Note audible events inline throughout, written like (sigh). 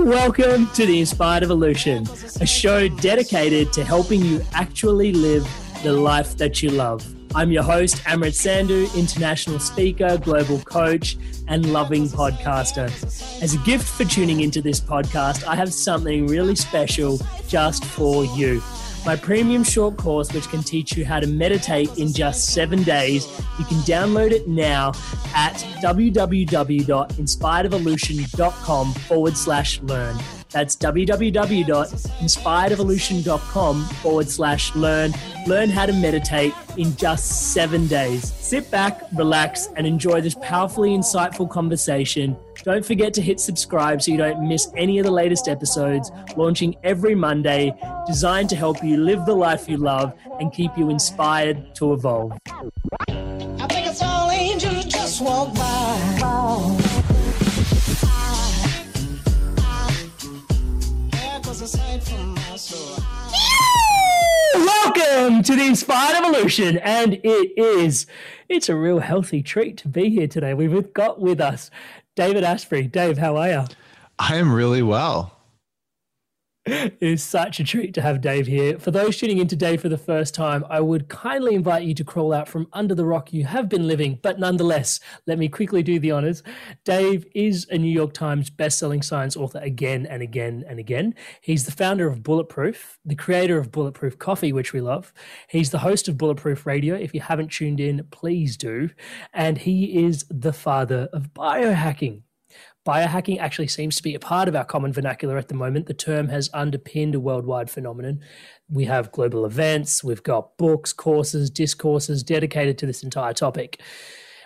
Welcome to the Inspired Evolution, a show dedicated to helping you actually live the life that you love. I'm your host, Amrit Sandhu, international speaker, global coach, and loving podcaster. As a gift for tuning into this podcast, I have something really special just for you. My premium short course, which can teach you how to meditate in just seven days, you can download it now at www.inspiredevolution.com forward slash learn. That's www.inspiredevolution.com forward slash learn. Learn how to meditate in just seven days. Sit back, relax, and enjoy this powerfully insightful conversation. Don't forget to hit subscribe so you don't miss any of the latest episodes, launching every Monday, designed to help you live the life you love and keep you inspired to evolve. I think it's all angels just walk by. There goes a sight from my soul. Welcome to the Inspired Evolution, and it is it's a real healthy treat to be here today. We've got with us David Asprey. Dave, how are you? I am really well. It is such a treat to have Dave here. For those tuning in today for the first time, I would kindly invite you to crawl out from under the rock you have been living. But nonetheless, let me quickly do the honors. Dave is a New York Times bestselling science author again and again and again. He's the founder of Bulletproof, the creator of Bulletproof Coffee, which we love. He's the host of Bulletproof Radio. If you haven't tuned in, please do. And he is the father of biohacking. Biohacking actually seems to be a part of our common vernacular at the moment. The term has underpinned a worldwide phenomenon. We have global events, we've got books, courses, discourses dedicated to this entire topic.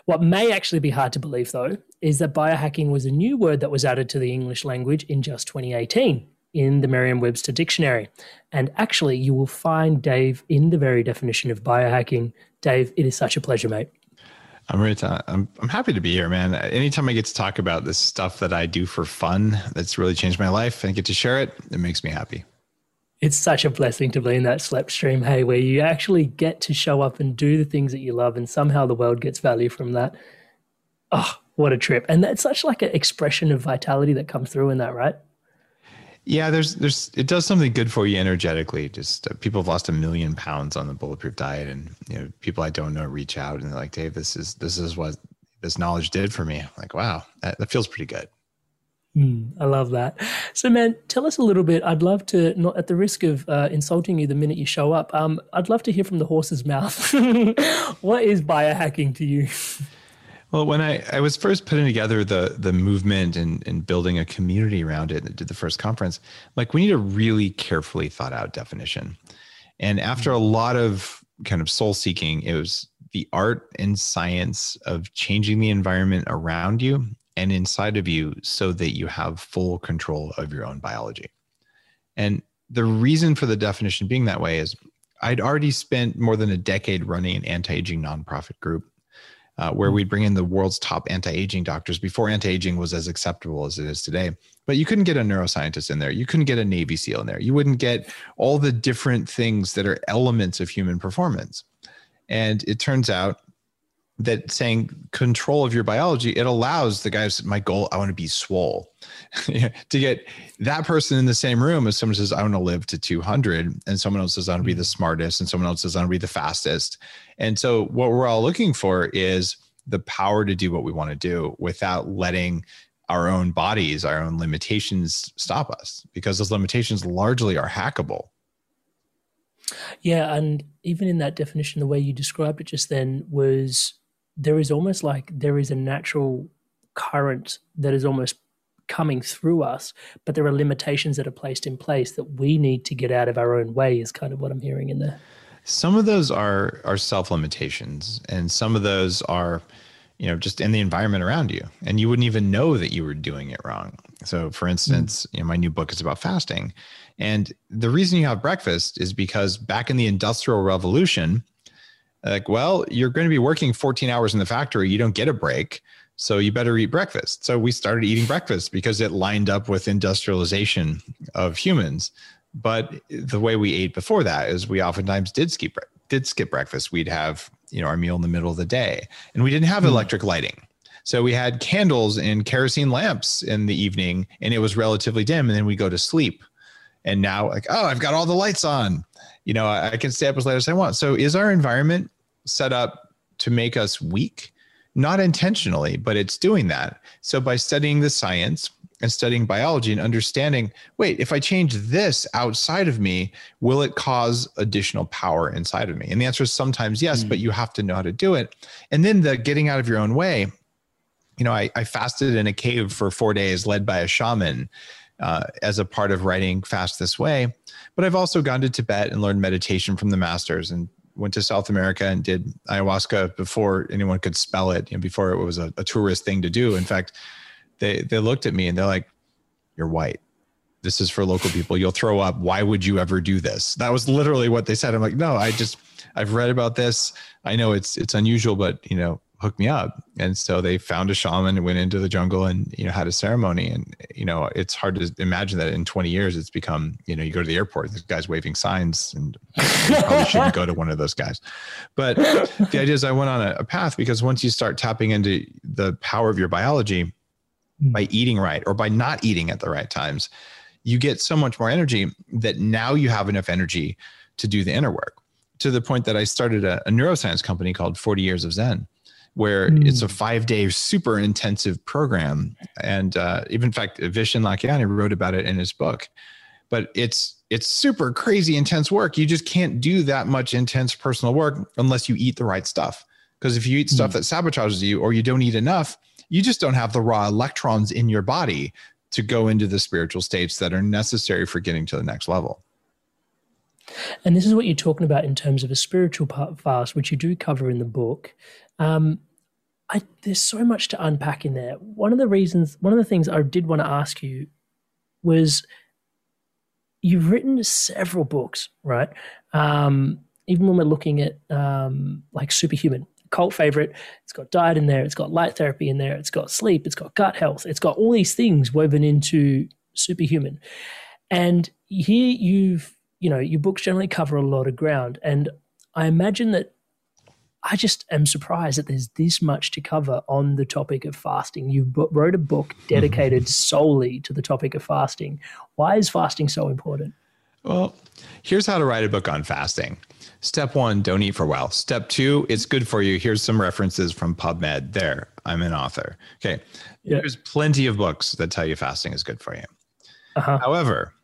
What may actually be hard to believe, though, is that biohacking was a new word that was added to the English language in just 2018 in the Merriam Webster Dictionary. And actually, you will find Dave in the very definition of biohacking. Dave, it is such a pleasure, mate. I'm I'm I'm happy to be here, man. Anytime I get to talk about this stuff that I do for fun, that's really changed my life, and I get to share it, it makes me happy. It's such a blessing to be in that slap stream, hey, where you actually get to show up and do the things that you love, and somehow the world gets value from that. Oh, what a trip! And that's such like an expression of vitality that comes through in that, right? Yeah, there's there's it does something good for you energetically. Just uh, people have lost a million pounds on the bulletproof diet, and you know people I don't know reach out and they're like, Dave, this is this is what this knowledge did for me. I'm like, wow, that, that feels pretty good. Mm, I love that. So, man, tell us a little bit. I'd love to, not at the risk of uh, insulting you the minute you show up, um, I'd love to hear from the horse's mouth. (laughs) what is biohacking to you? (laughs) Well, when I, I was first putting together the the movement and, and building a community around it and did the first conference, like we need a really carefully thought out definition. And after a lot of kind of soul seeking, it was the art and science of changing the environment around you and inside of you so that you have full control of your own biology. And the reason for the definition being that way is I'd already spent more than a decade running an anti aging nonprofit group uh, where we'd bring in the world's top anti aging doctors before anti aging was as acceptable as it is today. But you couldn't get a neuroscientist in there. You couldn't get a Navy SEAL in there. You wouldn't get all the different things that are elements of human performance. And it turns out that saying control of your biology, it allows the guys, my goal, I want to be swole. (laughs) to get that person in the same room as someone says, I want to live to 200, and someone else says, I want to be the mm. smartest, and someone else says, I want to be the fastest. And so, what we're all looking for is the power to do what we want to do without letting our own bodies, our own limitations stop us, because those limitations largely are hackable. Yeah. And even in that definition, the way you described it just then was there is almost like there is a natural current that is almost coming through us, but there are limitations that are placed in place that we need to get out of our own way, is kind of what I'm hearing in there. Some of those are are self limitations, and some of those are, you know, just in the environment around you, and you wouldn't even know that you were doing it wrong. So, for instance, mm. you know, my new book is about fasting, and the reason you have breakfast is because back in the Industrial Revolution, like, well, you're going to be working 14 hours in the factory. You don't get a break. So you better eat breakfast. So we started eating breakfast because it lined up with industrialization of humans. But the way we ate before that is we oftentimes did skip did skip breakfast. We'd have you know our meal in the middle of the day, and we didn't have mm. electric lighting. So we had candles and kerosene lamps in the evening, and it was relatively dim. And then we go to sleep. And now, like, oh, I've got all the lights on. You know, I can stay up as late as I want. So is our environment set up to make us weak? Not intentionally, but it's doing that. So by studying the science and studying biology and understanding, wait, if I change this outside of me, will it cause additional power inside of me? And the answer is sometimes yes, mm but you have to know how to do it. And then the getting out of your own way. You know, I, I fasted in a cave for four days, led by a shaman. Uh, as a part of writing Fast This Way. But I've also gone to Tibet and learned meditation from the masters and went to South America and did ayahuasca before anyone could spell it, you know, before it was a, a tourist thing to do. In fact, they they looked at me and they're like, "You're white. This is for local people. You'll throw up. Why would you ever do this?" That was literally what they said. I'm like, "No, I just I've read about this. I know it's it's unusual, but you know, hook me up. And so they found a shaman and went into the jungle and, you know, had a ceremony. And, you know, it's hard to imagine that in 20 years it's become, you know, you go to the airport, this guy's waving signs and you probably shouldn't go to one of those guys. But the idea is I went on a, a path because once you start tapping into the power of your biology hmm. by eating right or by not eating at the right times, you get so much more energy that now you have enough energy to do the inner work to the point that I started a, a neuroscience company called 40 Years of Zen where mm. it's a five day super intensive program. And uh, even in fact, Vishen Lakhiani wrote about it in his book. But it's it's super crazy intense work. You just can't do that much intense personal work unless you eat the right stuff. Because if you eat stuff mm. that sabotages you or you don't eat enough, you just don't have the raw electrons in your body to go into the spiritual states that are necessary for getting to the next level. And this is what you're talking about in terms of a spiritual part fast, which you do cover in the book. Um, I, there's so much to unpack in there. One of the reasons, one of the things I did want to ask you was you've written several books, right? Um, even when we're looking at um, like Superhuman, cult favorite, it's got diet in there, it's got light therapy in there, it's got sleep, it's got gut health, it's got all these things woven into Superhuman. And here you've, you know, your books generally cover a lot of ground. And I imagine that I just am surprised that there's this much to cover on the topic of fasting. You wrote a book dedicated mm-hmm. solely to the topic of fasting. Why is fasting so important? Well, here's how to write a book on fasting. Step one, don't eat for a while. Step two, it's good for you. Here's some references from PubMed. There, I'm an author. Okay. Yeah. There's plenty of books that tell you fasting is good for you. Uh-huh. However,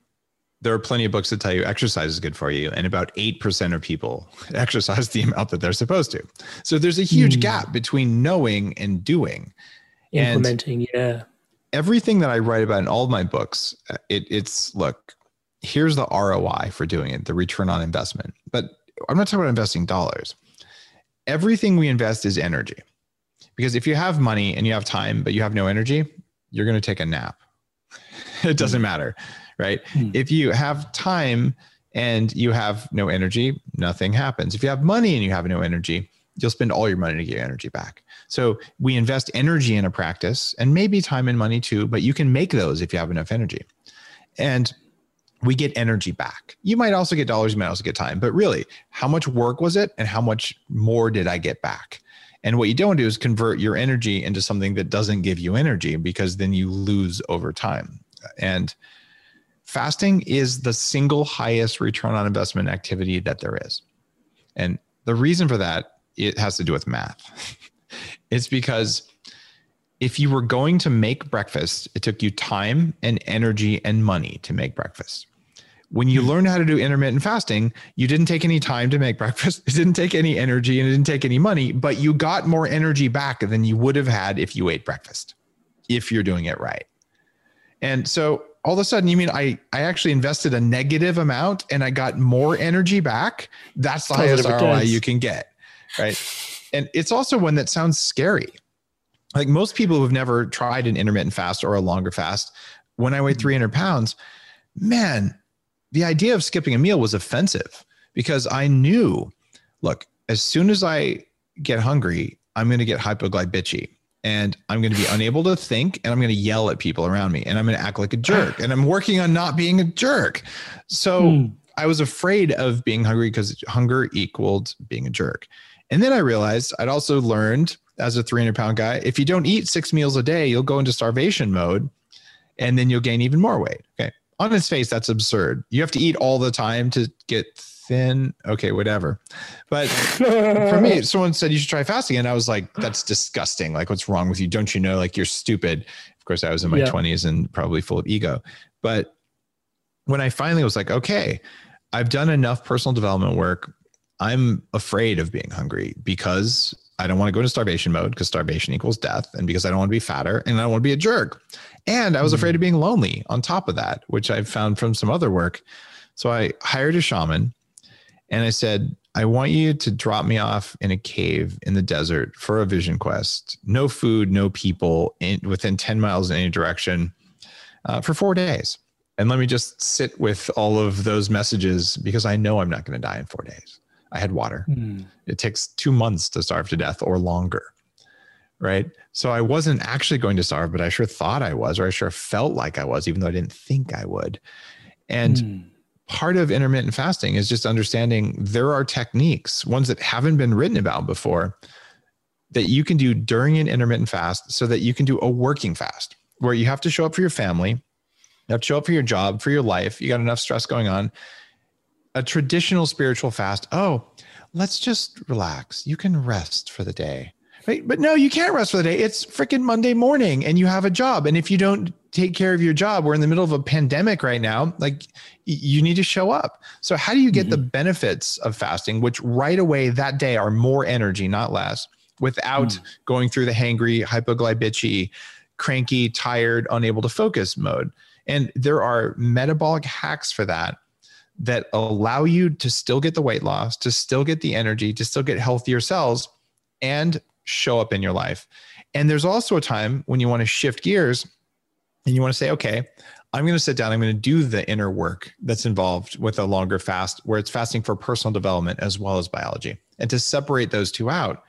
there are plenty of books that tell you exercise is good for you, and about 8% of people (laughs) exercise the amount that they're supposed to. So there's a huge mm. gap between knowing and doing. Implementing, and yeah. Everything that I write about in all of my books, uh, it, it's look, here's the ROI for doing it, the return on investment. But I'm not talking about investing dollars. Everything we invest is energy Because if you have money and you have time, but you have no energy, you're going to take a nap. (laughs) it doesn't matter, right? Hmm. If you have time and you have no energy, nothing happens. If you have money and you have no energy, you'll spend all your money to get your energy back. So we invest energy in a practice and maybe time and money too, but you can make those if you have enough energy. And we get energy back. You might also get dollars, you might also get time, but really, how much work was it and how much more did I get back? And what you don't do is convert your energy into something that doesn't give you energy because then you lose over time. And fasting is the single highest return on investment activity that there is. And the reason for that, it has to do with math. (laughs) it's because if you were going to make breakfast, it took you time and energy and money to make breakfast. When you learned how to do intermittent fasting, you didn't take any time to make (laughs) breakfast. It didn't take any energy and it didn't take any money, but you got more energy back than you would have had if you ate breakfast, if you're doing it right. And so all of a sudden, you mean I, I actually invested a negative amount and I got more energy back? That's the highest ROI returns. you can get. Right. And it's also one that sounds scary. Like most people who've never tried an intermittent fast or a longer fast, when I weighed 300 pounds, man, the idea of skipping a meal was offensive because I knew, look, as soon as I get hungry, I'm going to get hypoglycemic and I'm going to be unable to think and I'm going to yell at people around me and I'm going to act like a jerk. And I'm working on not being a jerk. So Hmm. I was afraid of being hungry because hunger equaled being a jerk. And then I realized I'd also learned as a 300 pound guy, if you don't eat six meals a day, you'll go into starvation mode and then you'll gain even more weight. Okay. On its face, that's absurd. You have to eat all the time to get thin. Okay, whatever. But for me, (laughs) someone said you should try fasting. And I was like, that's disgusting. Like, what's wrong with you? Don't you know? Like, you're stupid. Of course, I was in my Yeah. 20s and probably full of ego. But when I finally was like, okay, I've done enough personal development work. I'm afraid of being hungry because I don't want to go into starvation mode because starvation equals death. And because I don't want to be fatter and I don't want to be a jerk. And I was afraid of mm. being lonely on top of that, which I've found from some other work. So I hired a shaman and I said, I want you to drop me off in a cave in the desert for a vision quest. No food, no people in, within 10 miles in any direction uh, for four days. And let me just sit with all of those messages because I know I'm not going to die in four days. I had water. Hmm. It takes two months to starve to death or longer. Right. So I wasn't actually going to starve, but I sure thought I was, or I sure felt like I was, even though I didn't think I would. And Hmm. Part of intermittent fasting is just understanding there are techniques, ones that haven't been written about before, that you can do during an intermittent fast so that you can do a working fast where you have to show up for your family, you have to show up for your job, for your life. You got enough stress going on. A traditional spiritual fast, oh, let's just relax. You can rest for the day. Right? But no, you can't rest for the day. It's freaking Monday morning and you have a job. And if you don't take care of your job, we're in the middle of a pandemic right now. Like you need to show up. So, how do you get the mm-hmm. benefits of fasting, which right away that day are more energy, not less, without mm. going through the hangry, hypoglycemic, cranky, tired, unable to focus mode? And there are metabolic hacks for that that allow you to still get the weight loss, to still get the energy, to still get healthier cells and show up in your life. And there's also a time when you want to shift gears and you want to say, okay, I'm going to sit down, I'm going to do the inner work that's involved with a longer fast where it's fasting for personal development as well as biology. And to separate those two out,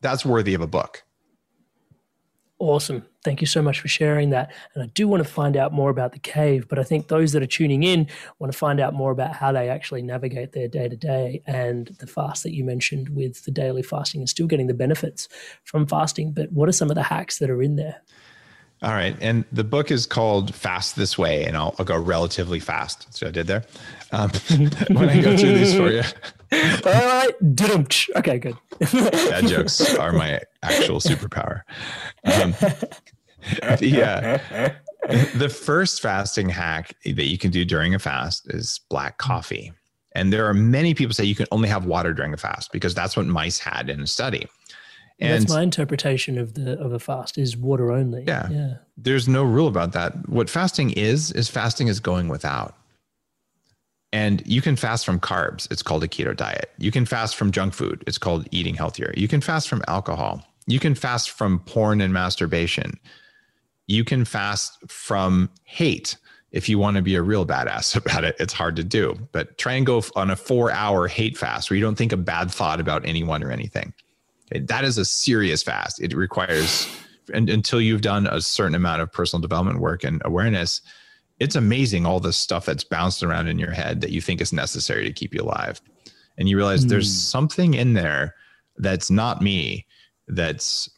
that's worthy of a book. Awesome. Thank you so much for sharing that. And I do want to find out more about the cave, but I think those that are tuning in want to find out more about how they actually navigate their day to day and the fast that you mentioned with the daily fasting and still getting the benefits from fasting. But what are some of the hacks that are in there? All right. And the book is called Fast This Way, and I'll, I'll go relatively fast. So I did there. Um, (laughs) when I go through these for you, All right. Dudum-tsh. Okay, good. Bad jokes are my actual superpower. Um, the, uh, the first fasting hack that you can do during a fast is black coffee. And there are many people say you can only have water during a fast because that's what mice had in a study. And That's my interpretation of the of a fast is water only. Yeah. Yeah. there's no rule about that. What fasting is, is fasting is going without. And you can fast from carbs. It's called a keto diet. You can fast from junk food. It's called eating healthier. You can fast from alcohol. You can fast from porn and masturbation. You can fast from hate if you want to be a real badass (laughs) about it. It's hard to do, but try and go on a four hour hate fast where you don't think a bad thought about anyone or anything. That is a serious fast. It requires, and until you've done a certain amount of personal development work and awareness, it's amazing all the stuff that's bounced around in your head that you think is necessary to keep you alive. And you realize mm. there's hmm. something in there that's not me that's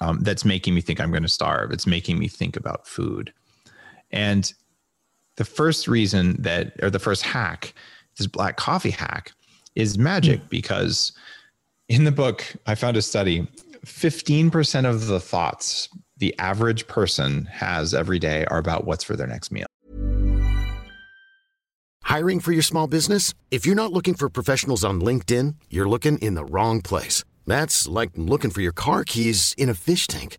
um, that's making me think I'm going to starve. It's making me think about food. And the first reason that, or the first hack, this black coffee hack, is magic mm. because in the book, I found a study 15% of the thoughts the average person has every day are about what's for their next meal. Hiring for your small business? If you're not looking for professionals on LinkedIn, you're looking in the wrong place. That's like looking for your car keys in a fish tank.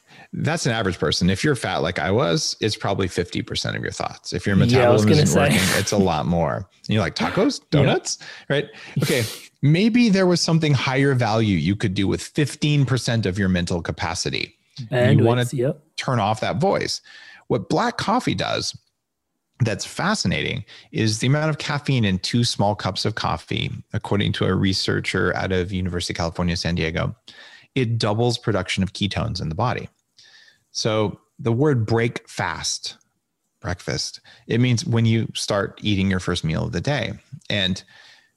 that's an average person. If you're fat like I was, it's probably 50% of your thoughts. If your metabolism yeah, isn't working, it's a (laughs) lot more. And you're like tacos, donuts, yeah. right? Okay. Maybe there was something higher value you could do with 15% of your mental capacity. And you want to yep. turn off that voice. What black coffee does that's fascinating is the amount of caffeine in two small cups of coffee, according to a researcher out of University of California, San Diego, it doubles production of ketones in the body. So the word break fast, breakfast, it means when you start eating your first meal of the day. And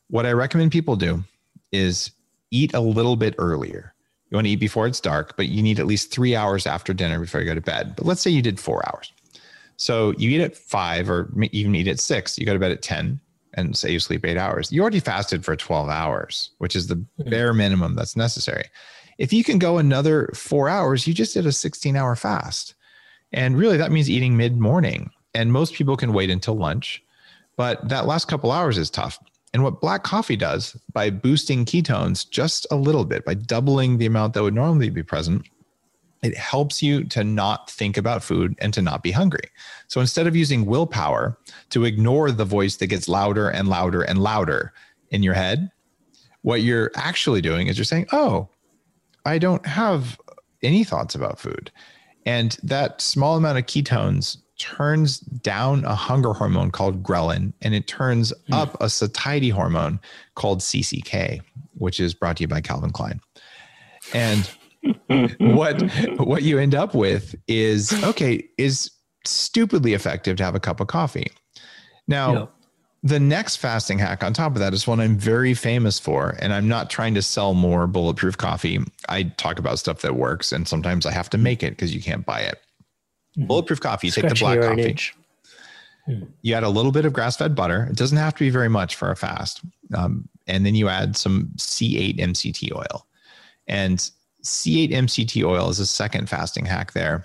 what I recommend people do is eat a little bit earlier. You want to eat before it's dark, but you need at least three hours after dinner before you go to bed. But let's say you did four hours. So you eat at five or even eat at six, you go to bed at 10 and say you sleep eight hours. You already fasted for 12 hours, which is the mm-hmm. bare minimum that's necessary. If you can go another four hours, you just did a 16 hour fast. And really, that means eating mid morning. And most people can wait until lunch, but that last couple hours is tough. And what black coffee does by boosting ketones just a little bit, by doubling the amount that would normally be present, it helps you to not think about food and to not be hungry. So instead of using willpower to ignore the voice that gets louder and louder and louder in your head, what you're actually doing is you're saying, oh, I don't have any thoughts about food. And that small amount of ketones turns down a hunger hormone called ghrelin and it turns mm. up a satiety hormone called CCK, which is brought to you by Calvin Klein. And (laughs) what what you end up with is okay, is stupidly effective to have a cup of coffee. Now, the next fasting hack on top of that is one I'm very famous for. And I'm not trying to sell more bulletproof coffee. I talk about stuff that works, and sometimes I have to make it because you can't buy it. Mm-hmm. Bulletproof coffee, you take the black coffee. You add a little bit of grass fed butter. It doesn't have to be very much for a fast. Um, and then you add some C8 MCT oil. And C8 MCT oil is a second fasting hack there.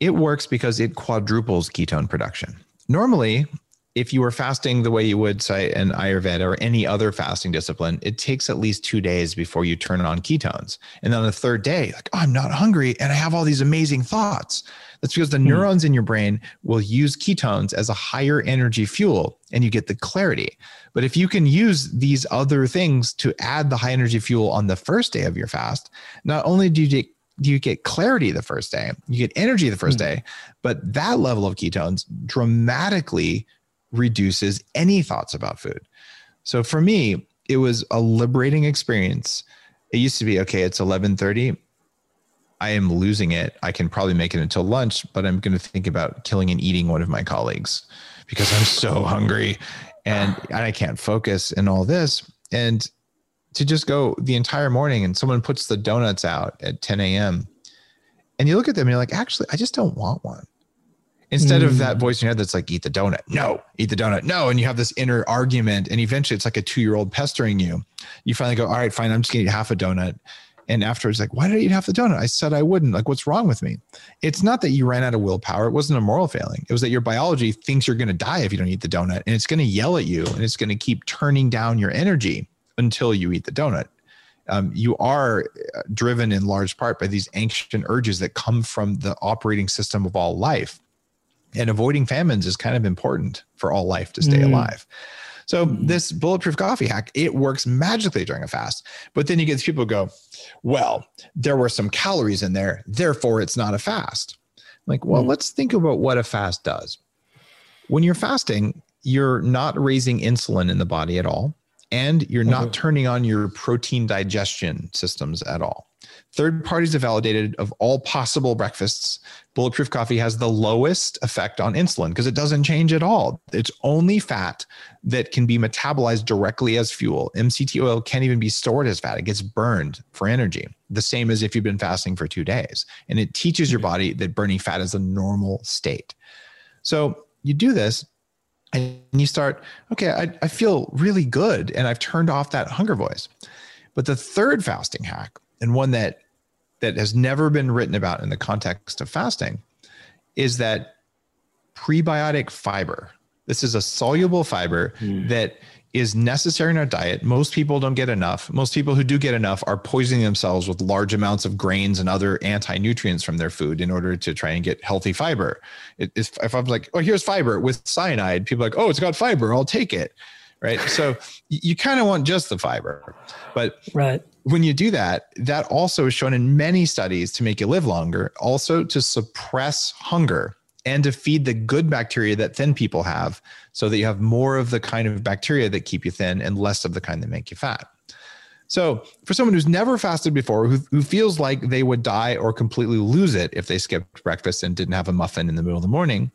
It works because it quadruples ketone production. Normally, if you were fasting the way you would say an ayurveda or any other fasting discipline it takes at least two days before you turn on ketones and then on the third day like oh, i'm not hungry and i have all these amazing thoughts that's because the hmm. neurons in your brain will use ketones as a higher energy fuel and you get the clarity but if you can use these other things to add the high energy fuel on the first day of your fast not only do you get do you get clarity the first day you get energy the first mm. day but that level of ketones dramatically reduces any thoughts about food. So for me, it was a liberating experience. It used to be okay, it's 11:30. I am losing it. I can probably make it until lunch, but I'm going to think about killing and eating one of my colleagues because I'm so (laughs) hungry and, and I can't focus and all this. And to just go the entire morning and someone puts the donuts out at 10 a.m. and you look at them and you're like, actually, I just don't want one. Instead mm. of that voice in your head that's like, eat the donut. No, eat the donut. No. And you have this inner argument. And eventually it's like a two year old pestering you. You finally go, all right, fine. I'm just going to eat half a donut. And afterwards, like, why did I eat half the donut? I said I wouldn't. Like, what's wrong with me? It's not that you ran out of willpower. It wasn't a moral failing. It was that your biology thinks you're going to die if you don't eat the donut. And it's going to yell at you and it's going to keep turning down your energy until you eat the donut. Um, you are uh, driven in large part by these ancient urges that come from the operating system of all life. And avoiding famines is kind of important for all life to stay mm. alive. So mm. this bulletproof coffee hack, it works magically during a fast. But then you get people go, well, there were some calories in there, therefore it's not a fast. Like, well, mm. let's think about what a fast does. When you're fasting, you're not raising insulin in the body at all and you're not mm-hmm. turning on your protein digestion systems at all. Third parties have validated of all possible breakfasts, Bulletproof Coffee has the lowest effect on insulin because it doesn't change at all. It's only fat that can be metabolized directly as fuel. MCT oil can't even be stored as fat, it gets burned for energy, the same as if you've been fasting for two days. And it teaches your body that burning fat is a normal state. So you do this and you start, okay, I, I feel really good and I've turned off that hunger voice. But the third fasting hack, and one that that has never been written about in the context of fasting, is that prebiotic fiber. This is a soluble fiber mm. that is necessary in our diet. Most people don't get enough. Most people who do get enough are poisoning themselves with large amounts of grains and other anti nutrients from their food in order to try and get healthy fiber. It, if, if I'm like, oh, here's fiber with cyanide, people are like, oh, it's got fiber, I'll take it. Right. So you, you kind of want just the fiber. But right. When you do that, that also is shown in many studies to make you live longer, also to suppress hunger and to feed the good bacteria that thin people have so that you have more of the kind of bacteria that keep you thin and less of the kind that make you fat. So, for someone who's never fasted before, who, who feels like they would die or completely lose it if they skipped breakfast and didn't have a muffin in the middle of the morning,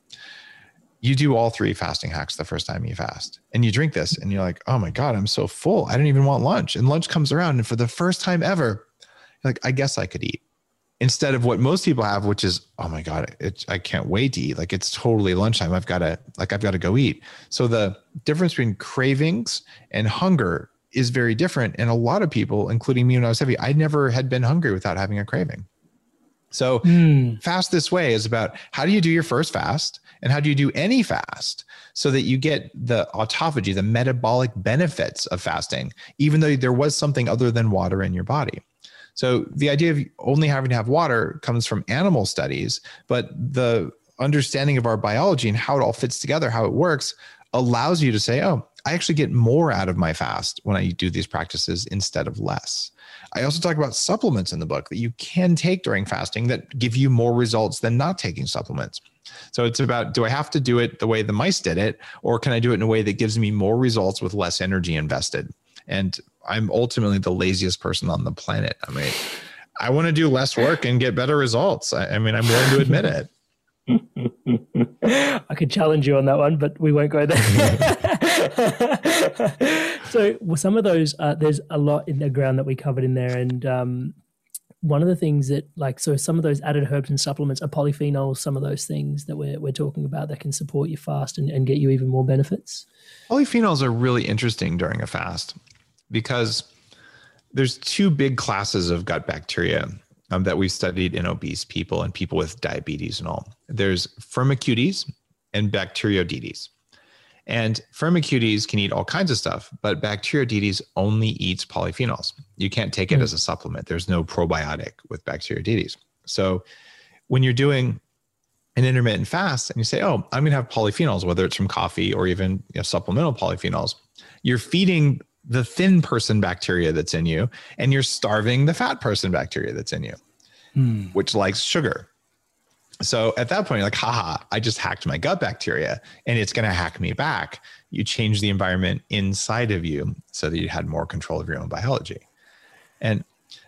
you do all three fasting hacks the first time you fast. And you drink this and you're like, oh my God, I'm so full. I don't even want lunch. And lunch comes around. And for the first time ever, like, I guess I could eat instead of what most people have, which is, oh my God, it, I can't wait to eat. Like it's totally lunchtime. I've got to, like, I've got to go eat. So the difference between cravings and hunger is very different. And a lot of people, including me when I was heavy, I never had been hungry without having a craving. So mm. fast this way is about how do you do your first fast and how do you do any fast so that you get the autophagy, the metabolic benefits of fasting, even though there was something other than water in your body. So the idea of only having to have water comes from animal studies, but the understanding of our biology and how it all fits together, how it works, allows you to say, oh, I actually get more out of my fast when I do these practices instead of less. I also talk about supplements in the book that you can take during fasting that give you more results than not taking supplements. So it's about do I have to do it the way the mice did it, or can I do it in a way that gives me more results with less energy invested? And I'm ultimately the laziest person on the planet. I mean, I want to do less work and get better results. I, I mean, I'm willing to admit it. (laughs) I could challenge you on that one, but we won't go there. (laughs) so, well, some of those, uh, there's a lot in the ground that we covered in there, and um, one of the things that, like, so some of those added herbs and supplements are polyphenols. Some of those things that we're we're talking about that can support you fast and, and get you even more benefits. Polyphenols are really interesting during a fast because there's two big classes of gut bacteria um, that we've studied in obese people and people with diabetes and all. There's Firmicutes and Bacteroidetes. And Firmicutes can eat all kinds of stuff, but Bacteroidetes only eats polyphenols. You can't take it mm. as a supplement. There's no probiotic with Bacteroidetes. So when you're doing an intermittent fast and you say, oh, I'm going to have polyphenols, whether it's from coffee or even you know, supplemental polyphenols, you're feeding the thin person bacteria that's in you and you're starving the fat person bacteria that's in you, mm. which likes sugar. So at that point, you're like, haha, I just hacked my gut bacteria and it's going to hack me back. You change the environment inside of you so that you had more control of your own biology. And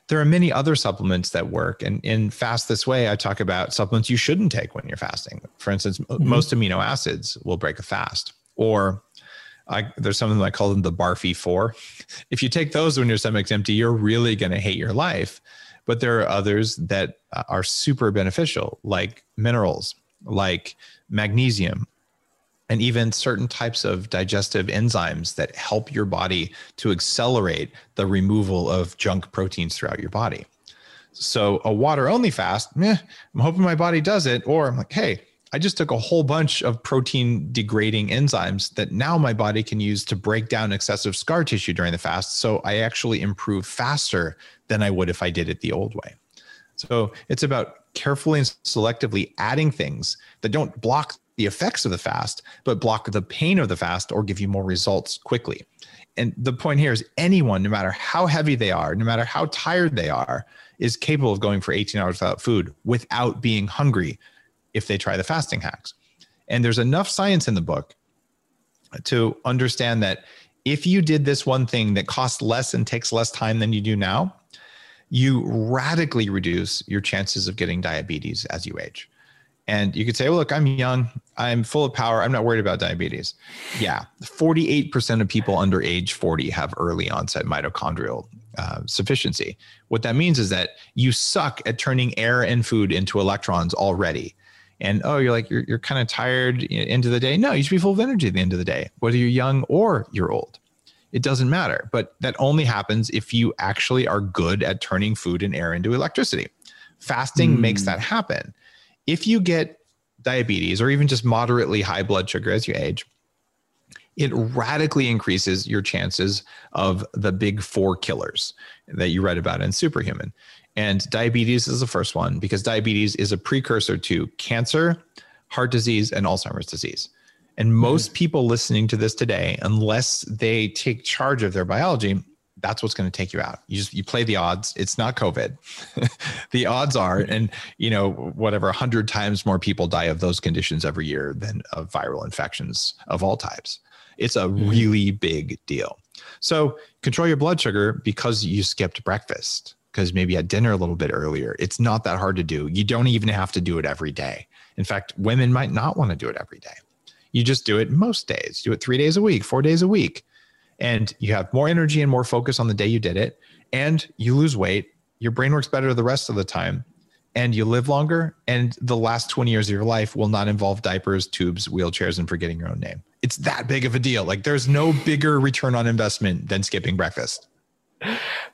there are many other supplements that work. And in Fast This Way, I talk about supplements you shouldn't take when you're fasting. For instance, mm-hmm. most amino acids will break a fast. Or I, there's something I call them the Barfy Four. If you take those when your stomach's empty, you're really going to hate your life. But there are others that uh, are super beneficial, like minerals, like magnesium, and even certain types of digestive enzymes that help your body to accelerate the removal of junk proteins throughout your body. So a water only fast, meh, I'm hoping my body does it. Or I'm like, hey, I just took a whole bunch of protein degrading enzymes that now my body can use to break down excessive scar tissue during the fast. So I actually improve faster than I would if I did it the old way. So it's about carefully and selectively adding things that don't block the effects of the fast, but block the pain of the fast or give you more results quickly. And the point here is anyone, no matter how heavy they are, no matter how tired they are, is capable of going for 18 hours without food without being hungry if they try the fasting hacks. And there's enough science in the book to understand that if you did this one thing that costs less and takes less time than you do now, you radically reduce your chances of getting diabetes as you age. And you could say, well, look, I'm young, I'm full of power, I'm not worried about diabetes. Yeah, 48% of people under age 40 have early onset mitochondrial uh, sufficiency. What that means is that you suck at turning air and food into electrons already. And oh, you're like, you're, you're kind of tired into the day. No, you should be full of energy at the end of the day, whether you're young or you're old. It doesn't matter. But that only happens if you actually are good at turning food and air into electricity. Fasting mm. makes that happen if you get diabetes or even just moderately high blood sugar as you age, it radically increases your chances of the big four killers that you read about in Superhuman. And diabetes is the first one because diabetes is a precursor to cancer, heart disease, and Alzheimer's disease. And most mm-hmm. people listening to this today, unless they take charge of their biology, that's what's going to take you out. You just you play the odds. It's not COVID. (laughs) the odds are, and you know whatever, hundred times more people die of those conditions every year than of viral infections of all types. It's a mm-hmm. really big deal. So control your blood sugar because you skipped breakfast because maybe at dinner a little bit earlier. It's not that hard to do. You don't even have to do it every day. In fact, women might not want to do it every day. You just do it most days. Do it three days a week, four days a week and you have more energy and more focus on the day you did it and you lose weight your brain works better the rest of the time and you live longer and the last 20 years of your life will not involve diapers tubes wheelchairs and forgetting your own name it's that big of a deal like there's no bigger return on investment than skipping breakfast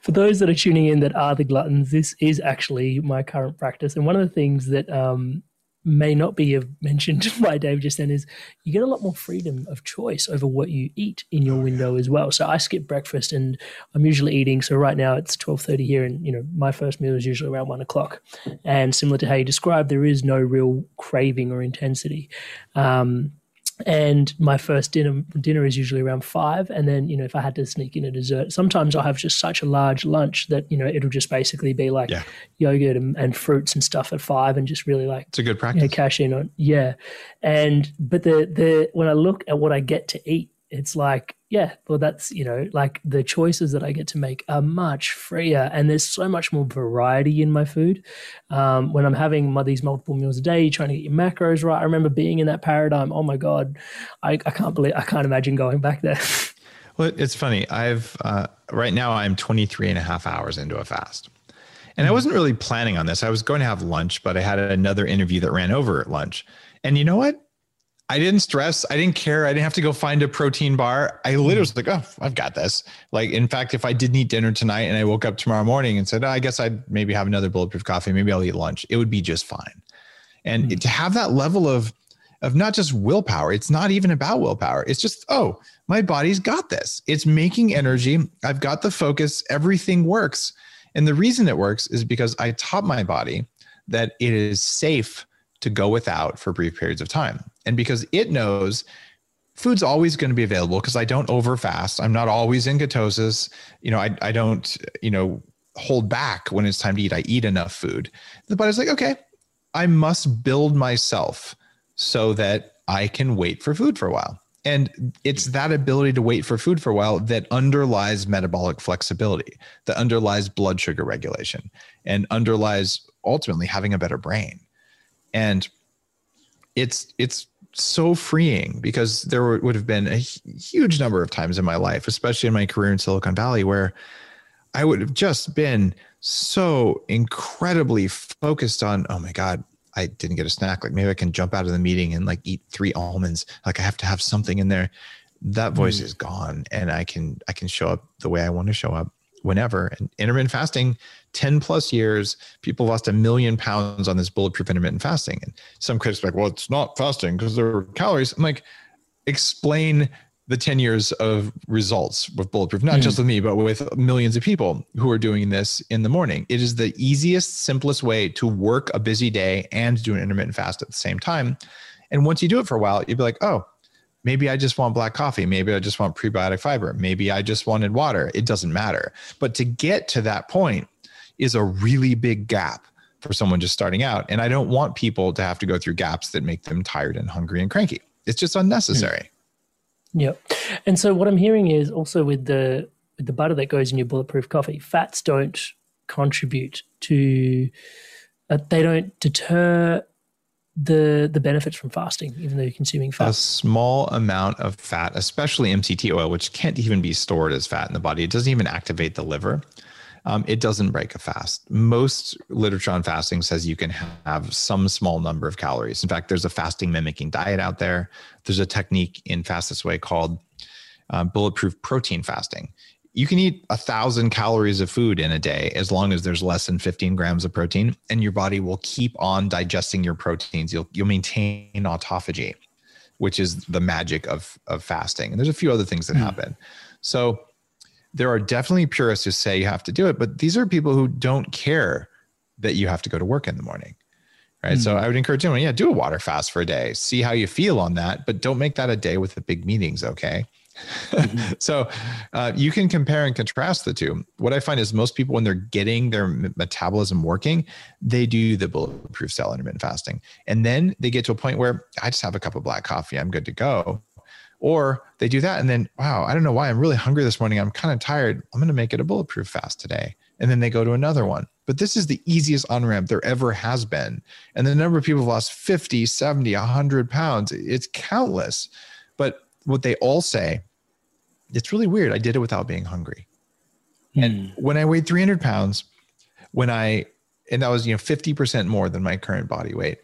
for those that are tuning in that are the gluttons this is actually my current practice and one of the things that um, may not be mentioned by Dave just then is you get a lot more freedom of choice over what you eat in your oh, window as well. So I skip breakfast and I'm usually eating. So right now it's twelve thirty here, and you know my first meal is usually around one o'clock. And similar to how you described, there is no real craving or intensity. Um, and my first dinner dinner is usually around five. And then you know if i had to sneak in a dessert sometimes i'll have just such a large lunch that you know it'll just basically be like yeah. yogurt and, and, fruits and stuff at five and just really like it's a good practice you know, cash in on yeah. And but the the when i look at what i get to eat it's like yeah well that's you know like the choices that i get to make are much freer and there's so much more variety in my food um, when i'm having my, these multiple meals a day trying to get your macros right i remember being in that paradigm oh my god i, I can't believe i can't imagine going back there (laughs) well it's funny i've uh, right now i'm 23 and a half hours into a fast and I wasn't really planning on this. I was going to have lunch, but I had another interview that ran over at lunch. And you know what? I didn't stress. I didn't care. I didn't have to go find a protein bar. I literally was like, oh, I've got this. Like, in fact, if I didn't eat dinner tonight and I woke up tomorrow morning and said, oh, I guess I'd maybe have another bulletproof coffee, maybe I'll eat lunch, it would be just fine. And mm-hmm. to have that level of, of not just willpower, it's not even about willpower. It's just, oh, my body's got this. It's making energy. I've got the focus. Everything works. And the reason it works is because I taught my body that it is safe to go without for brief periods of time. And because it knows food's always going to be available because I don't overfast. I'm not always in ketosis. You know, I, I don't, you know, hold back when it's time to eat. I eat enough food. The body's like, okay, I must build myself so that I can wait for food for a while. And it's that ability to wait for food for a while that underlies metabolic flexibility, that underlies blood sugar regulation, and underlies ultimately having a better brain. And it's it's so freeing because there would have been a huge number of times in my life, especially in my career in Silicon Valley, where I would have just been so incredibly focused on, oh my God, I didn't get a snack. Like maybe I can jump out of the meeting and like eat three almonds. Like I have to have something in there. That voice mm. is gone, and I can I can show up the way I want to show up whenever. And intermittent fasting, ten plus years, people lost a million pounds on this bulletproof intermittent fasting. And some critics are like, well, it's not fasting because there are calories. I'm like, explain the 10 years of results with bulletproof not mm. just with me but with millions of people who are doing this in the morning it is the easiest simplest way to work a busy day and do an intermittent fast at the same time and once you do it for a while you'd be like oh maybe i just want black coffee. Maybe i just want prebiotic fiber. Maybe i just wanted water. It doesn't matter. But to get to that point is a really big gap for someone just starting out. And i don't want people to have to go through gaps that make them tired and hungry and cranky. It's just unnecessary. Yeah. And so what I'm hearing is also with the with the butter that goes in your bulletproof coffee, fats don't contribute to uh, they don't deter the the benefits from fasting, even though you're consuming fat. A small amount of fat, especially MCT oil, which can't even be stored as fat in the body. It doesn't even activate the liver. Um, it doesn't break a fast. Most literature on fasting says you can have some small number of calories. In fact, there's a fasting mimicking diet out there. There's a technique in Fast This Way called uh, bulletproof protein fasting. You can eat a thousand calories of food in a day as long as there's less than 15 grams of protein, and your body will keep on digesting your proteins. You'll you'll maintain autophagy, which is the magic of of fasting. And there's a few other things that mm. happen. So there are definitely purists who say you have to do it, but these are people who don't care that you have to go to work in the morning. Right. Mm-hmm. So hmm. I would encourage anyone, yeah, do a water fast for a day, see how you feel on that, but don't make that a day with the big meetings. Okay. (laughs) So uh, you can compare and contrast the two. What I find is most people, when they're getting their metabolism working, they do the bulletproof cell intermittent fasting. And then they get to a point where I just have a cup of black coffee, I'm good to go. Or they do that and then, wow, I don't know why I'm really hungry this morning. I'm kind of tired. I'm going to make it a bulletproof fast today. And then they go to another one. But this is the easiest on ramp there ever has been. And the number of people who've lost 50, 70, 100 pounds, it's countless. What they all say, it's really weird. I did it without being hungry. Hmm. And when I weighed 300 pounds, when I, and that was, you know, 50% more than my current body weight,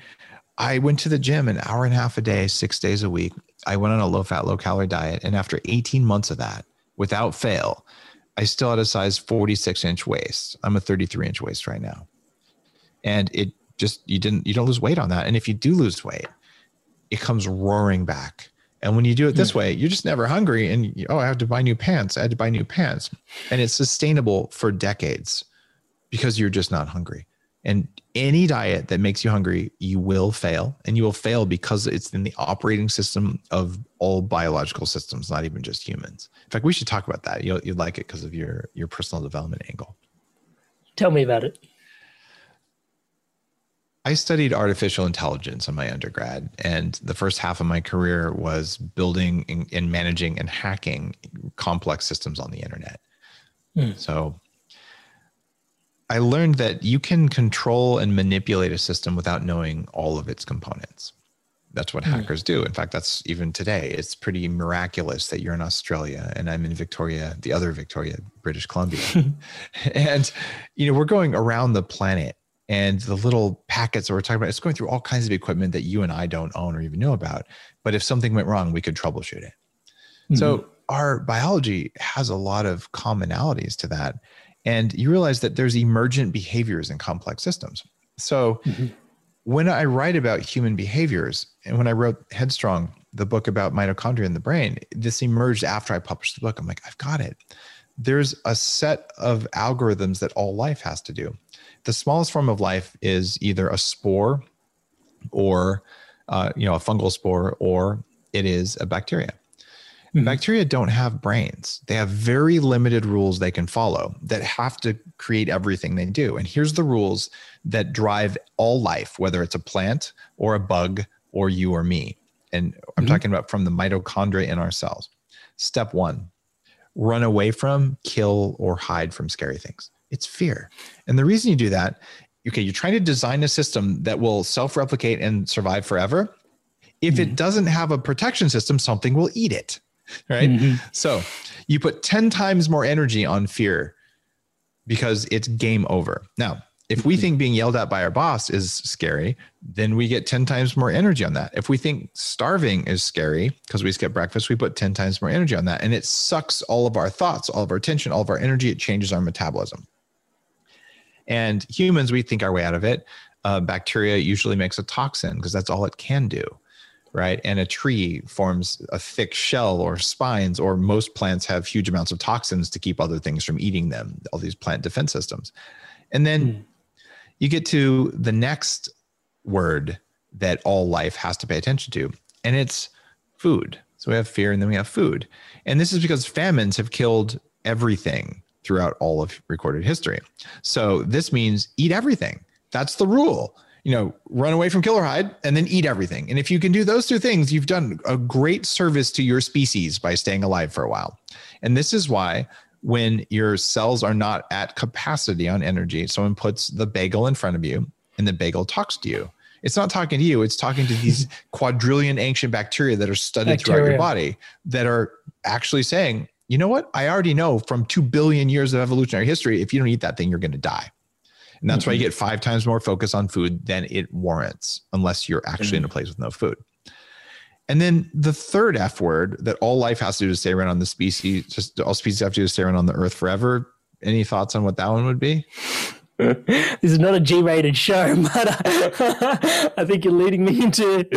I went to the gym an hour and a half a day, six days a week. I went on a low fat, low calorie diet. And after 18 months of that, without fail, I still had a size 46 inch waist. I'm a 33 inch waist right now. And it just, you didn't, you don't lose weight on that. And if you do lose weight, it comes roaring back. And when you do it this hmm. way, you're just never hungry. And you, oh, I have to buy new pants. I had to buy new pants. And it's sustainable for decades because you're just not hungry. And any diet that makes you hungry, you will fail. And you will fail because it's in the operating system of all biological systems, not even just humans. In fact, we should talk about that. You'll, you'd like it because of your, your personal development angle. Tell me about it. I studied artificial intelligence in my undergrad, and the first half of my career was building and managing and hacking complex systems on the internet. Hmm. So I learned that you can control and manipulate a system without knowing all of its components. That's what mm. hackers do. In fact, that's even today. It's pretty miraculous that you're in Australia and I'm in Victoria, the other Victoria, British Columbia. (laughs) (laughs) and, you know, we're going around the planet and the little packets that we're talking about, it's going through all kinds of equipment that you and I don't own or even know about. But if something went wrong, we could troubleshoot it. Mm-hmm. So our biology has a lot of commonalities to that and you realize that there's emergent behaviors in complex systems. So mm-hmm. when I write about human behaviors, and when I wrote Headstrong, the book about mitochondria in the brain, this emerged after I published the book. I'm like, I've got it. There's a set of algorithms that all life has to do. The smallest form of life is either a spore or uh, you know a fungal spore or it is a bacteria Mm-hmm. Bacteria don't have brains. They have very limited rules they can follow that have to create everything they do. And here's the rules that drive all life, whether it's a plant or a bug or you or me. And I'm Mm-hmm. talking about from the mitochondria in our cells. Step one run away from, kill, or hide from scary things. It's fear. And the reason you do that, okay, you're trying to design a system that will self replicate and survive forever. If it mm-hmm. doesn't have a protection system, something will eat it. Right. Mm-hmm. So you put 10 times more energy on fear because it's game over. Now, if we mm-hmm. think being yelled at by our boss is scary, then we get 10 times more energy on that. If we think starving is scary because we skip breakfast, we put 10 times more energy on that. And it sucks all of our thoughts, all of our attention, all of our energy. It changes our metabolism. And humans, we think our way out of it. Uh, bacteria usually makes a toxin because that's all it can do. Right. And a tree forms a thick shell or spines, or most plants have huge amounts of toxins to keep other things from eating them, all these plant defense systems. And then you get to the next word that all life has to pay attention to, and it's food. So we have fear and then we have food. And this is because famines have killed everything throughout all of recorded history. So this means eat everything. That's the rule. You know, run away from killer hide and then eat everything. And if you can do those two things, you've done a great service to your species by staying alive for a while. And this is why when your cells are not at capacity on energy, someone puts the bagel in front of you and the bagel talks to you. It's not talking to you, it's talking to these (laughs) quadrillion ancient bacteria that are studied throughout your body that are actually saying, you know what? I already know from 2 billion years of evolutionary history, if you don't eat that thing, you're going to die. And that's why you get five times more focus on food than it warrants, unless you're actually in a place with no food. And then the third F word that all life has to do to stay around on the species, just all species have to do to stay around on the earth forever. Any thoughts on what that one would be? (laughs) this is not a G-rated show, (laughs) but uh, (laughs) I think you're leading me into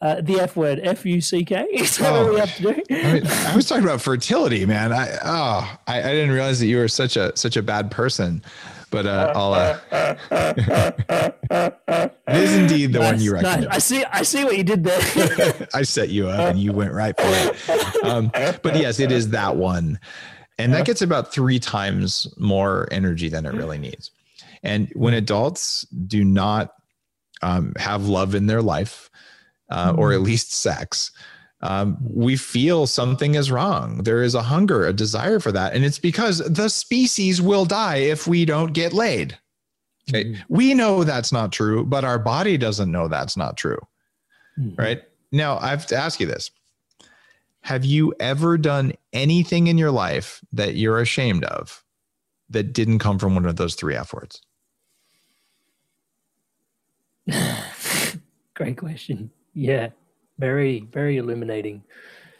uh, the F word, F-U-C-K. (laughs) Is that what we have to do? I, mean, I was talking about fertility, man. I oh, I, I didn't realize that you were such a such a bad person. But uh, I'll. Uh, (laughs) it is indeed the one you Nice, nice. recommend. I see. I see what you did there. (laughs) I set you up and you went right for it. Um, but yes, it is that one. And that gets about three times more energy than it really needs. And when adults do not um, have love in their life, uh, or at least sex, um, we feel something is wrong. There is a hunger, a desire for that. And it's because the species will die if we don't get laid. Okay. We know that's not true, but our body doesn't know that's not true. Right. Now, I have to ask you this Have you ever done anything in your life that you're ashamed of that didn't come from one of those three F words? (laughs) Great question. Yeah, very, very illuminating.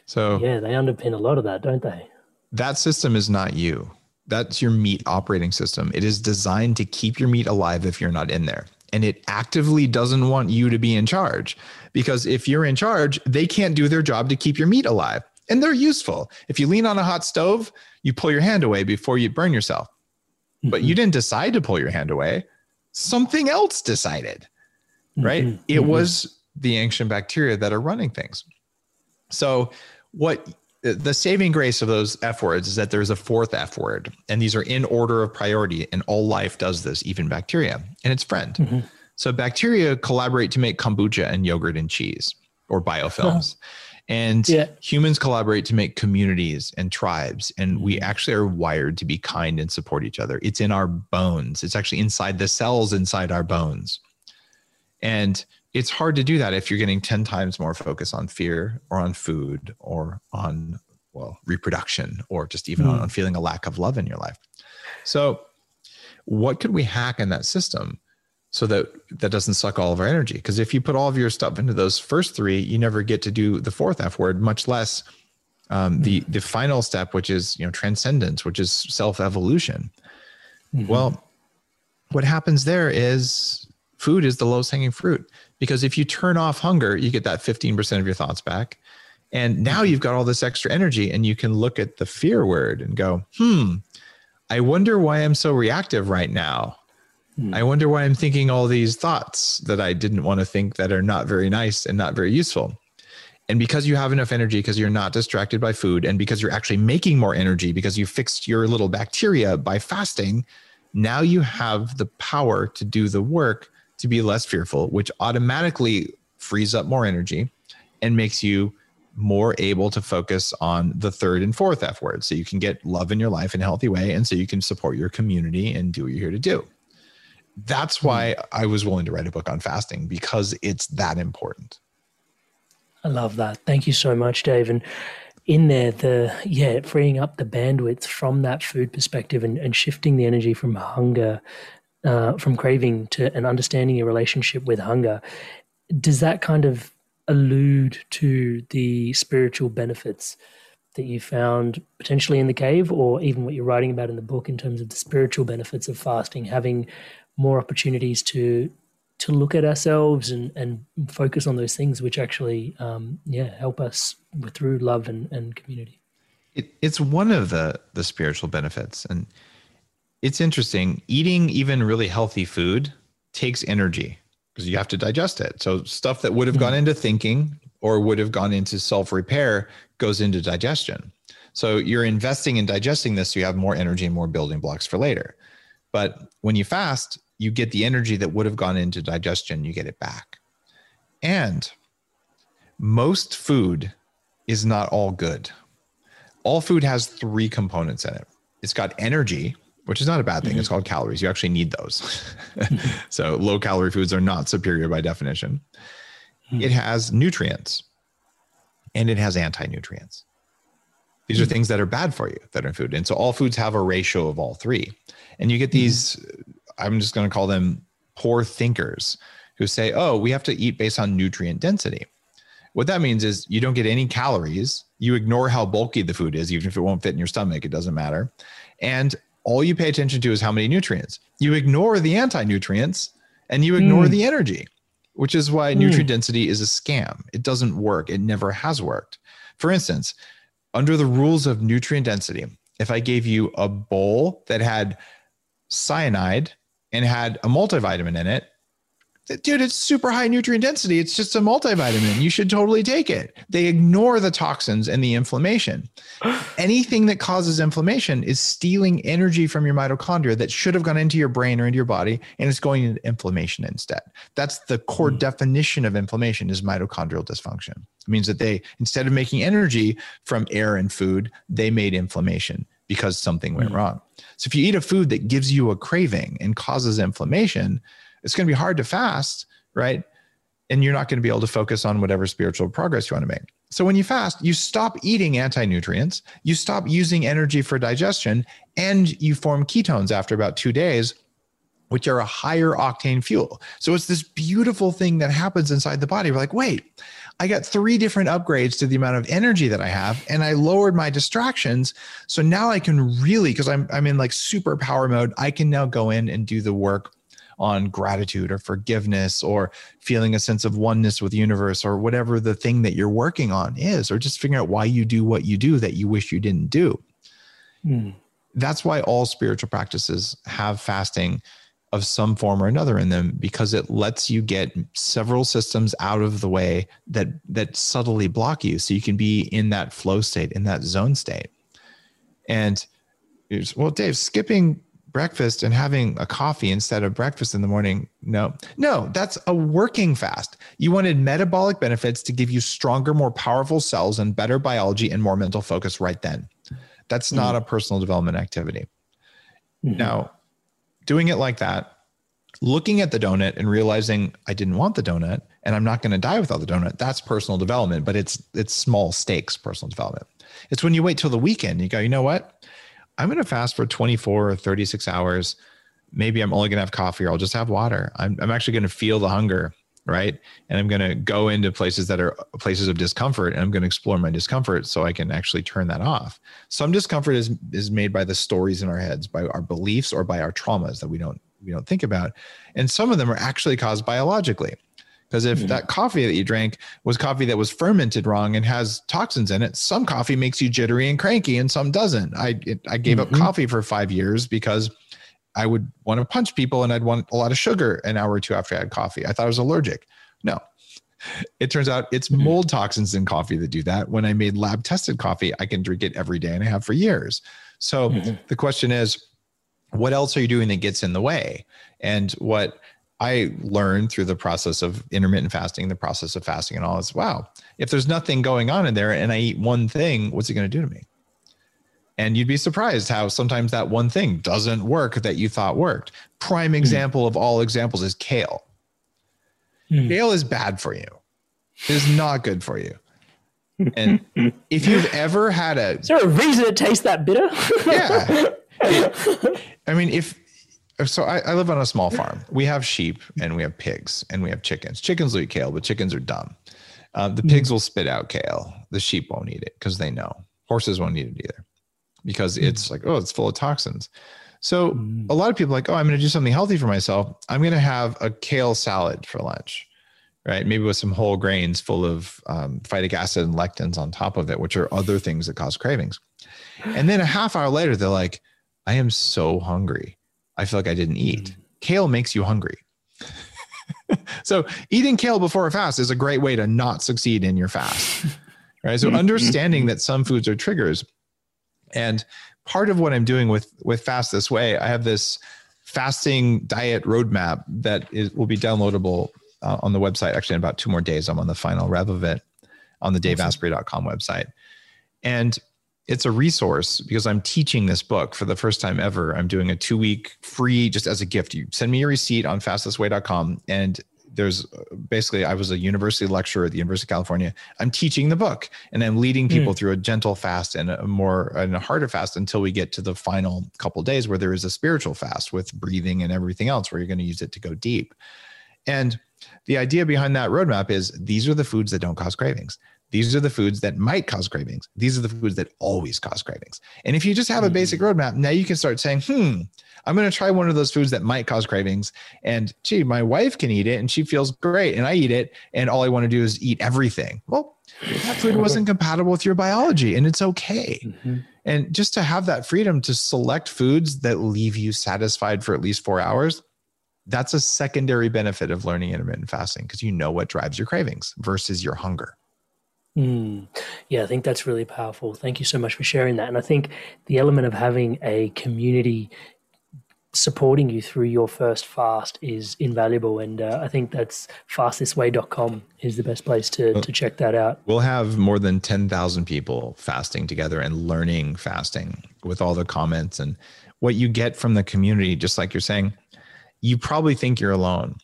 So, Yeah, they underpin a lot of that, don't they? that system is not you. That's your meat operating system. It is designed to keep your meat alive if you're not in there. And it actively doesn't want you to be in charge because if you're in charge, they can't do their job to keep your meat alive. And they're useful. If you lean on a hot stove, you pull your hand away before you burn yourself. But mm-hmm. you didn't decide to pull your hand away. Something else decided, right? Mm-hmm. It mm-hmm. was the ancient bacteria that are running things. So, what the saving grace of those F words is that there's a fourth F word, and these are in order of priority, and all life does this, even bacteria, and it's friend. Mm-hmm. So, bacteria collaborate to make kombucha and yogurt and cheese or biofilms. And Yeah. humans collaborate to make communities and tribes. And we mm-hmm. actually are wired to be kind and support each other. It's in our bones, it's actually inside the cells inside our bones. And it's hard to do that if you're getting 10 times more focus on fear or on food or on, well, reproduction or just even on, hmm. on feeling a lack of love in your life. So, what could we hack in that system so that that doesn't suck all of our energy? Because if you put all of your stuff into those first three, you never get to do the fourth F word, much less um, the hmm. the final step, which is you know transcendence, which is self evolution. Hmm. Well, what happens there is food is the lowest hanging fruit because if you turn off hunger, you get that 15% of your thoughts back. And now you've got all this extra energy and you can look at the fear word and go, hmm, I wonder why I'm so reactive right now. I wonder why I'm thinking all these thoughts that I didn't want to think that are not very nice and not very useful. And because you have enough energy, because you're not distracted by food, and because you're actually making more energy because you fixed your little bacteria by fasting, now you have the power to do the work to be less fearful, which automatically frees up more energy. and makes you more able to focus on the third and fourth F words. So you can get love in your life in a healthy way. And so you can support your community and do what you're here to do. That's hmm. why I was willing to write a book on fasting because it's that important. I love that. Thank you so much, Dave. And in there, the yeah, freeing up the bandwidth from that food perspective and, and shifting the energy from hunger, uh, from craving to and understanding your relationship with hunger. Does that kind of allude to the spiritual benefits that you found potentially in the cave, or even what you're writing about in the book in terms of the spiritual benefits of fasting, having more opportunities to to look at ourselves and, and focus on those things which actually um, yeah help us through love and, and community it, it's one of the the spiritual benefits and it's interesting eating even really healthy food takes energy because you have to digest it so stuff that would have gone mm-hmm. into thinking or would have gone into self repair goes into digestion so you're investing in digesting this so you have more energy and more building blocks for later but when you fast you get the energy that would have gone into digestion, you get it back. And most food is not all good. All food has three components in it. It's got energy, which is not a bad thing. Mm-hmm. It's called calories. You actually need those. (laughs) so low calorie foods are not superior by definition. Mm-hmm. It has nutrients and it has anti nutrients. These mm-hmm. are things that are bad for you that are in food. And so all foods have a ratio of all three. And you get these I'm just going to call them poor thinkers who say, oh, we have to eat based on nutrient density. What that means is you don't get any calories. You ignore how bulky the food is, even if it won't fit in your stomach, it doesn't matter. And all you pay attention to is how many nutrients. You ignore the anti nutrients and you ignore mm. the energy, which is why mm. nutrient density is a scam. It doesn't work, it never has worked. For instance, under the rules of nutrient density, if I gave you a bowl that had cyanide and had a multivitamin in it, dude, it's super high nutrient density. It's just a multivitamin. You should totally take it. They ignore the toxins and the inflammation. (gasps) Anything that causes inflammation is stealing energy from your mitochondria that should have gone into your brain or into your body, and it's going into inflammation instead. That's the core mm. definition of inflammation is mitochondrial dysfunction. It means that they, instead of making energy from air and food, they made inflammation because something went mm. wrong. So if you eat a food that gives you a craving and causes inflammation, it's going to be hard to fast, right? And you're not going to be able to focus on whatever spiritual progress you want to make. So when you fast, you stop eating anti nutrients, you stop using energy for digestion, and you form ketones after about two days, which are a higher octane fuel. So it's this beautiful thing that happens inside the body. We're like, wait, I got three different upgrades to the amount of energy that I have, and I lowered my distractions. So now I can really, because I'm I'm in like super power mode, I can now go in and do the work on gratitude or forgiveness or feeling a sense of oneness with the universe or whatever the thing that you're working on is, or just figuring out why you do what you do that you wish you didn't do. Mm. That's why all spiritual practices have fasting of some form or another in them because it lets you get several systems out of the way that that subtly block you so you can be in that flow state in that zone state and well dave skipping breakfast and having a coffee instead of breakfast in the morning no no that's a working fast you wanted metabolic benefits to give you stronger more powerful cells and better biology and more mental focus right then that's not mm a personal development activity mm-hmm. now doing it like that, looking at the donut and realizing I didn't want the donut and I'm not going to die without the donut. That's personal development, but it's it's small stakes personal development. It's when you wait till the weekend, you go, you know what? I'm going to fast for 24 or 36 hours. Maybe I'm only going to have coffee or I'll just have water. I'm, I'm actually going to feel the hunger right and i'm going to go into places that are places of discomfort and i'm going to explore my discomfort so i can actually turn that off some discomfort is is made by the stories in our heads by our beliefs or by our traumas that we don't we don't think about and some of them are actually caused biologically because if mm-hmm. that coffee that you drank was coffee that was fermented wrong and has toxins in it, some coffee makes you jittery and cranky and some doesn't. I it, I gave mm-hmm. up coffee for five years because I would want to punch people and I'd want a lot of sugar an hour or two after I had coffee. I thought I was allergic. No. It turns out it's mm-hmm. mold toxins in coffee that do that. When I made lab tested coffee, I can drink it every day and I have for years. So mm-hmm. the question is, what else are you doing that gets in the way? And what I learned through the process of intermittent fasting, the process of fasting, and all this. Wow, if there's nothing going on in there, and I eat one thing, what's it going to do to me? And you'd be surprised how sometimes that one thing doesn't work that you thought worked. Prime example mm. of all examples is kale. Mm. Kale is bad for you. It is not good for you. And (laughs) if you've ever had a, is there a reason it tastes that bitter? yeah. It, (laughs) I mean, if so, I, I, live on a small farm. We have sheep and we have pigs and we have chickens. Chickens will eat kale, but chickens are dumb. Uh, the pigs mm. will spit out kale. The sheep won't eat it because they know. Horses won't eat it either because mm. it's like, oh, it's full of toxins. So mm. a lot of people are like, oh, I'm going to do something healthy for myself. I'm going to have a kale salad for lunch right? Maybe with some whole grains full of um, phytic acid and lectins on top of it, which are other things that cause cravings. And then a half hour later, they're like, I am so hungry. I feel like I didn't eat. Mm. Kale makes you hungry. (laughs) so eating kale before a fast is a great way to not succeed in your fast. (laughs) Right. So understanding that some foods are triggers. And part of what I'm doing with with fast this way, I have this fasting diet roadmap that is, will be downloadable uh, on the website. Actually, in about two more days, I'm on the final rev of it on the daveasprey.com website. And it's a resource because I'm teaching this book for the first time ever. I'm doing a two week free just as a gift. You send me your receipt on fastthisway.com and there's basically I was a university lecturer at the University of California. I'm teaching the book and I'm leading hmm. people mm. through a gentle fast and a more and a harder fast until we get to the final couple days where there is a spiritual fast with breathing and everything else where you're going to use it to go deep. And the idea behind that roadmap is these are the foods that don't cause cravings. These are the foods that might cause cravings. These are the foods that always cause cravings. And if you just have a basic mm-hmm. roadmap, now you can start saying, hmm, I'm going to try one of those foods that might cause cravings. And gee, my wife can eat it and she feels great. And I eat it. And all I want to do is eat everything. Well, that food wasn't compatible with your biology and it's okay. Mm-hmm. And just to have that freedom to select foods that leave you satisfied for at least four hours, that's a secondary benefit of learning intermittent fasting because you know what drives your cravings versus your hunger. Mm. Yeah, I think that's really powerful. Thank you so much for sharing that. And I think the element of having a community supporting you through your first fast is invaluable. And uh, I think that's fastthisway.com is the best place to, to check that out. We'll have more than 10,000 people fasting together and learning fasting with all the comments and what you get from the community, just like you're saying you probably think you're alone.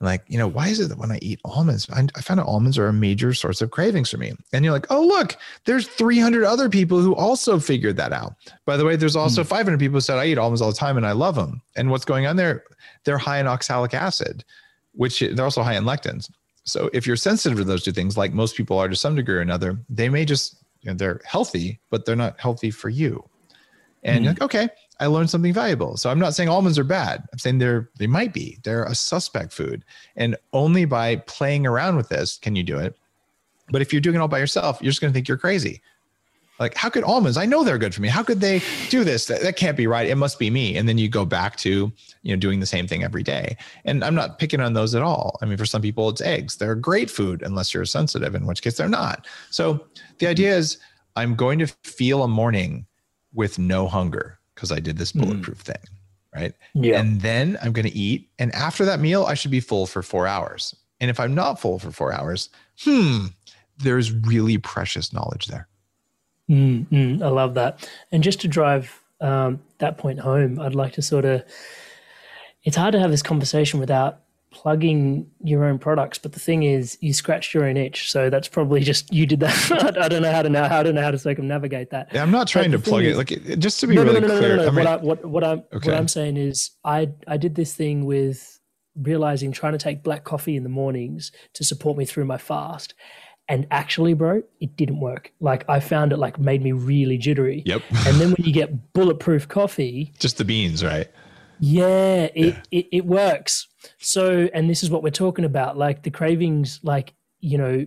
Like, you know, why is it that when I eat almonds, I, I found out almonds are a major source of cravings for me? And you're like, oh, look, there's 300 other people who also figured that out. By the way, there's also mm. 500 people who said, I eat almonds all the time and I love them. And what's going on there? They're high in oxalic acid, which they're also high in lectins. So if you're sensitive to those two things, like most people are to some degree or another, they may just, you know, they're healthy, but they're not healthy for you. And mm. you're like, okay, I learned something valuable. So I'm not saying almonds are bad. I'm saying they're they might be. They're a suspect food. And only by playing around with this can you do it. But if you're doing it all by yourself, you're just going to think you're crazy. Like, how could almonds? I know they're good for me. How could they do this? That, that can't be right. It must be me. And then you go back to, you know, doing the same thing every day. And I'm not picking on those at all. I mean, for some people, it's eggs. They're great food unless you're sensitive, in which case they're not. So the idea is I'm going to feel a morning with no hunger because I did this mm. bulletproof mm. thing. Right. Yeah. And then I'm going to eat. And after that meal, I should be full for four hours. And if I'm not full for four hours, hmm, there's really precious knowledge there. Mm, mm, I love that. And just to drive um, that point home, I'd like to sort of, it's hard to have this conversation without plugging your own products. But the thing is, you scratched your own itch. So that's probably just you did that. (laughs) I don't know how to know. I don't know how to circumnavigate that. Yeah, I'm not trying to plug is, it. Like just to be no, really no, no, clear. No, no, no. I mean, what, I, what, what I'm okay. what I'm saying is, I I did this thing with realizing trying to take black coffee in the mornings to support me through my fast. And actually, bro, it didn't work. Like I found it like made me really jittery. Yep. and then when you get bulletproof coffee, (laughs) just the beans, right? Yeah, it, yeah. It, it works. So, and this is what we're talking about, like the cravings, like, you know,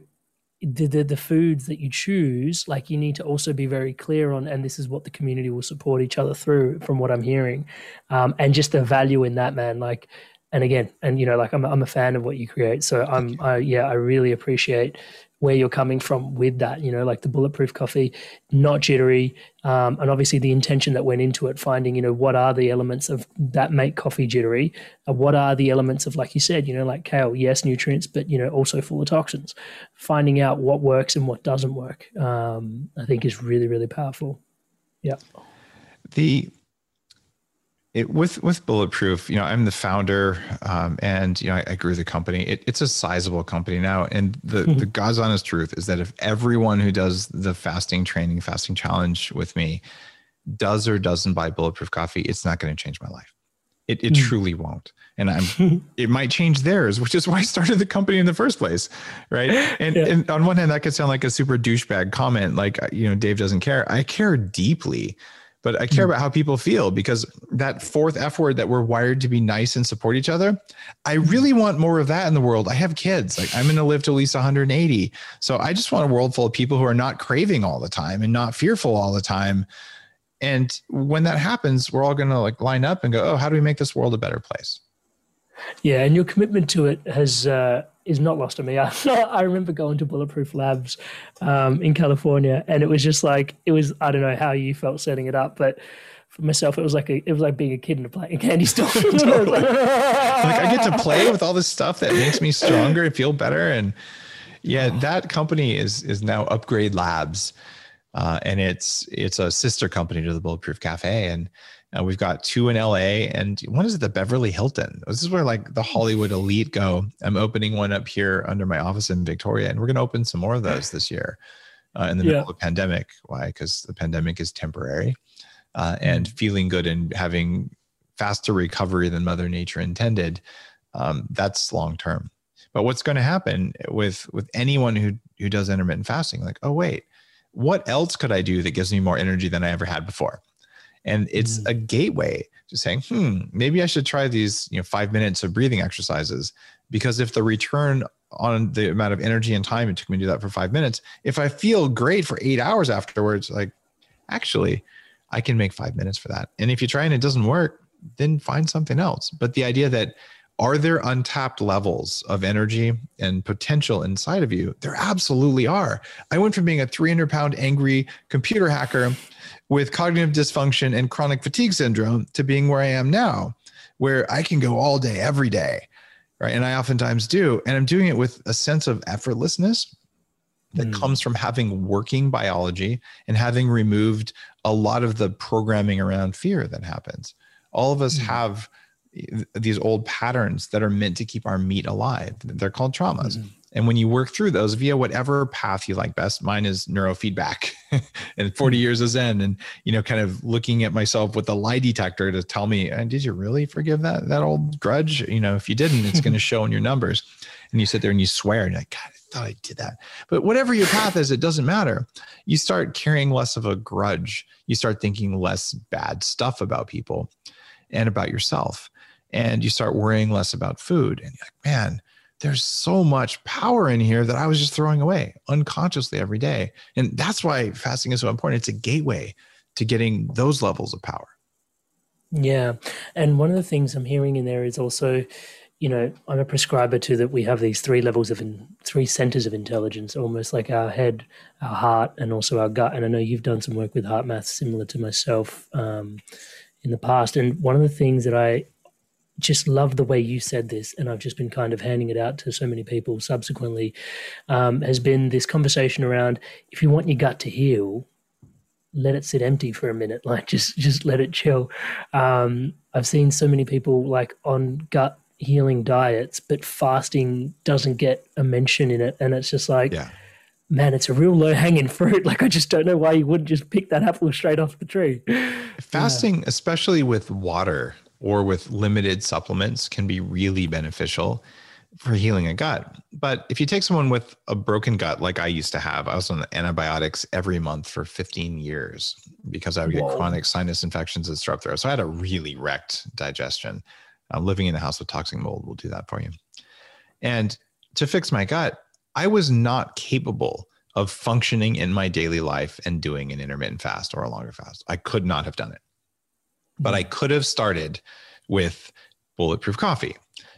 the, the, the foods that you choose, like you need to also be very clear on, and this is what the community will support each other through, from what I'm hearing, um, and just the value in that, man. Like and again, and you know, like I'm, I'm a fan of what you create. So I'm, I, yeah, I really appreciate where you're coming from with that. You know, like the bulletproof coffee, not jittery, um, and obviously the intention that went into it. Finding, you know, what are the elements of that make coffee jittery? Uh, what are the elements of, like you said, you know, like kale, yes, nutrients, but you know, also full of toxins. Finding out what works and what doesn't work, um, I think, is really, really powerful. Yeah. The it, with with bulletproof you know i'm the founder um, and you know I, I, grew the company it, it's a sizable company now and the mm-hmm. the god's honest truth is that if everyone who does the fasting training fasting challenge with me does or doesn't buy bulletproof coffee it's not going to change my life it, it mm-hmm. truly won't and i'm (laughs) it might change theirs which is why i started the company in the first place right and, yeah. and on one hand that could sound like a super douchebag comment like you know dave doesn't care i care deeply but I care hmm. about how people feel because that fourth F word that we're wired to be nice and support each other. I hmm. really want more of that in the world. I have kids. Like I'm going to live to at least 180. So I just want a world full of people who are not craving all the time and not fearful all the time. And when that happens, we're all going to like line up and go, "Oh, how do we make this world a better place?" Yeah, and your commitment to it has uh, is not lost on me. (laughs) I, I remember going to Bulletproof Labs um, in California, and it was just like it was. I don't know how you felt setting it up, but for myself, it was like a, it was like being a kid in a, play, a candy store. (laughs) (laughs) totally. like I get to play with all this stuff that makes me stronger and feel better, and yeah, that company is is now Upgrade Labs, uh, and it's it's a sister company to the Bulletproof Cafe, and uh, we've got two in LA and one is at the Beverly Hilton. This is where like the Hollywood elite go. I'm opening one up here under my office in Victoria, and we're going to open some more of those this year uh, in the yeah. middle of the pandemic. Why? Because the pandemic is temporary, uh, and feeling good and having faster recovery than Mother Nature intended. Um, that's long term. But what's going to happen with with anyone who who does intermittent fasting? Like, oh wait, what else could I do that gives me more energy than I ever had before? And it's mm. a gateway to saying hmm maybe i should try these you know five minutes of breathing exercises because if the return on the amount of energy and time it took me to do that for five minutes if i feel great for eight hours afterwards like actually i can make five minutes for that and if you try and it doesn't work then find something else but the idea that are there untapped levels of energy and potential inside of you? There absolutely are. I went from being a 300 pound angry computer hacker with cognitive dysfunction and chronic fatigue syndrome to being where I am now, where I can go all day, every day. Right. And I oftentimes do. And I'm doing it with a sense of effortlessness that mm. comes from having working biology and having removed a lot of the programming around fear that happens. All of us mm. have these old patterns that are meant to keep our meat alive. They're called traumas. Mm-hmm. And when you work through those via whatever path you like best, mine is neurofeedback (laughs) and 40 hmm. years of Zen and, you know, kind of looking at myself with a lie detector to tell me, uh, did you really forgive that, that old grudge? You know, if you didn't, it's going (laughs) to show in your numbers. And you sit there and you swear and you're like, God, I thought I did that. But whatever your path is, it doesn't matter. You start carrying less of a grudge. You start thinking less bad stuff about people and about yourself. And you start worrying less about food. And you're like, man, there's so much power in here that I was just throwing away unconsciously every day. And that's why fasting is so important. It's a gateway to getting those levels of power. Yeah. And one of the things I'm hearing in there is also, you know, I'm a prescriber to that we have these three levels of in, three centers of intelligence, almost like our head, our heart, and also our gut. And I know you've done some work with HeartMath similar to myself um, in the past. And one of the things that I just love the way you said this, and I've just been kind of handing it out to so many people subsequently, um, has been this conversation around if you want your gut to heal, let it sit empty for a minute, (laughs) like just just let it chill. Um, I've seen so many people like on gut healing diets, but fasting doesn't get a mention in it, and it's just like. Yeah. Man, it's a real low hanging fruit. (laughs) Like, I just don't know why you wouldn't just pick that apple straight off the tree. Fasting, yeah. especially with water, or with limited supplements can be really beneficial for healing a gut. But if you take someone with a broken gut, like I used to have, I was on antibiotics every month for 15 years because I would Whoa. get chronic sinus infections and strep throat. So I had a really wrecked digestion. Living in a house with toxic mold will do that for you. And to fix my gut, I was not capable of functioning in my daily life and doing an intermittent fast or a longer fast. I could not have done it but mm-hmm. I could have started with bulletproof coffee.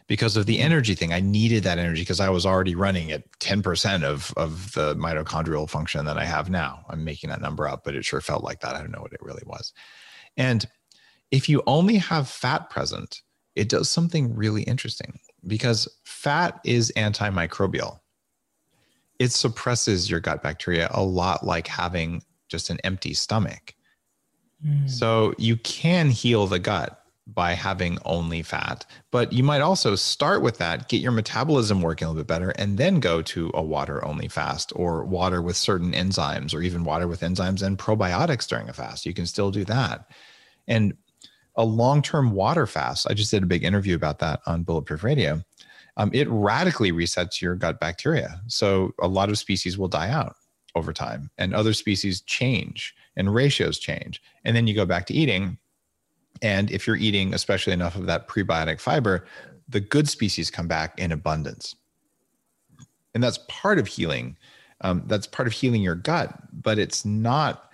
because of the mm-hmm. energy thing. I needed that energy because I was already running at 10% of, of the mitochondrial function that I have now. I'm making that number up, but it sure felt like that. I don't know what it really was. And if you only have fat present, it does something really interesting because fat is antimicrobial. It suppresses your gut bacteria a lot like having just an empty stomach. Mm. So you can heal the gut by having only fat. But you might also start with that, get your metabolism working a little bit better, and then go to a water only fast or water with certain enzymes or even water with enzymes and probiotics during a fast. You can still do that. And a long term water fast, I just did a big interview about that on Bulletproof Radio. Um, it radically resets your gut bacteria. So a lot of species will die out over time and other species change and ratios change. And then you go back to eating and if you're eating, especially enough of that prebiotic fiber, the good species come back in abundance. And that's part of healing. Um, that's part of healing your gut, but it's not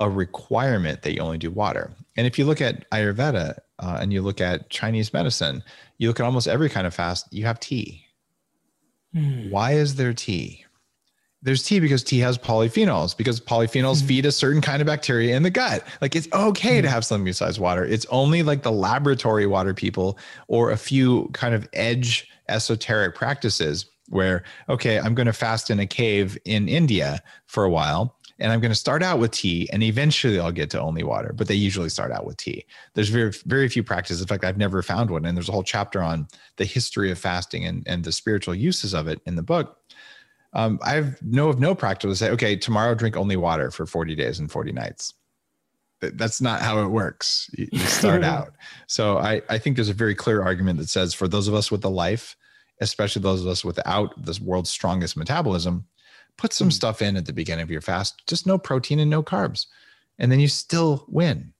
a requirement that you only do water. And if you look at Ayurveda uh, and you look at Chinese medicine, you look at almost every kind of fast, you have tea. Mm. Why is there tea? There's tea because tea has polyphenols because polyphenols mm-hmm. feed a certain kind of bacteria in the gut. Like it's okay mm-hmm. to have something besides water. It's only like the laboratory water people or a few kind of edge esoteric practices where, okay, I'm going to fast in a cave in India for a while and I'm going to start out with tea and eventually I'll get to only water, but they usually start out with tea. There's very, very few practices. In fact, I've never found one. And there's a whole chapter on the history of fasting and, and the spiritual uses of it in the book um, I know of no practice to say, okay, tomorrow drink only water for 40 days and 40 nights. That's not how it works. You, you (laughs) start out. So I, I think there's a very clear argument that says for those of us with the life, especially those of us without this world's strongest metabolism, put some mm. stuff in at the beginning of your fast, just no protein and no carbs. And then you still win.